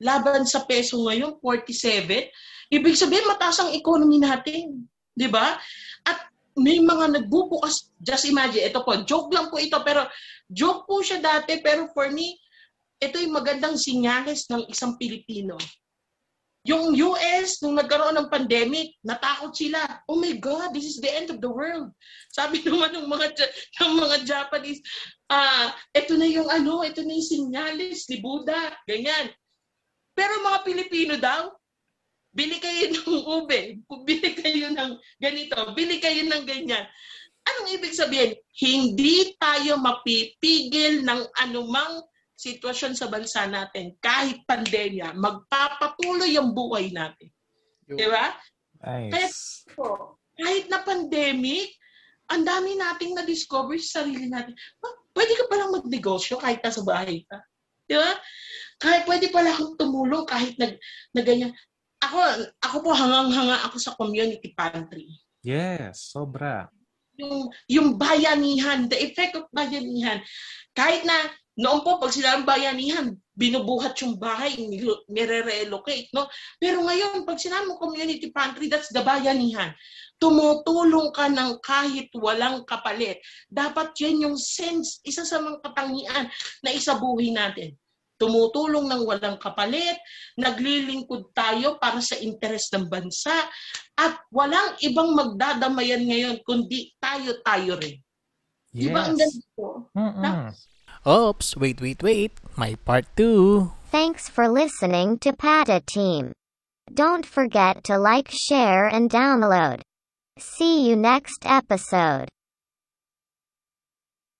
laban sa peso ngayon, 47. Ibig sabihin, mataas ang economy natin. Di ba? At may mga nagbubukas, just imagine, ito po, joke lang po ito, pero joke po siya dati, pero for me, ito yung magandang sinyales ng isang Pilipino. Yung US, nung nagkaroon ng pandemic, natakot sila. Oh my God, this is the end of the world. Sabi naman ng mga, ng mga Japanese, ah, uh, ito na yung ano, ito na yung sinyales ni Buddha. Ganyan. Pero mga Pilipino daw, bili kayo ng ube, bili kayo ng ganito, bili kayo ng ganyan. Anong ibig sabihin? Hindi tayo mapipigil ng anumang sitwasyon sa bansa natin. Kahit pandemya, magpapatuloy ang buhay natin. Di ba? Nice. po, kahit na pandemic, ang dami nating na-discover sa sarili natin. "Ah, Pwede ka palang magnegosyo kahit nasa bahay ka. Di ba? Kahit pwede pala akong tumulong kahit nag, na ganyan. Ako, ako po hangang-hanga ako sa community pantry. Yes, sobra. Yung, yung bayanihan, the effect of bayanihan. Kahit na noon po, pag sinabing bayanihan, binubuhat yung bahay, nire-relocate, no? Pero ngayon, pag sinabi mo community pantry, that's the bayanihan. Tumutulong ka ng kahit walang kapalit. Dapat yan yung sense, isa sa mga katangian na isabuhin natin. Tumutulong ng walang kapalit, naglilingkod tayo para sa interes ng bansa, at walang ibang magdadamayan ngayon kundi tayo-tayo rin. Di ba ang Yes. ganda. Oops, wait, wait, wait. My part 2. Thanks for listening to Pata Team. Don't forget to like, share, and download. See you next episode.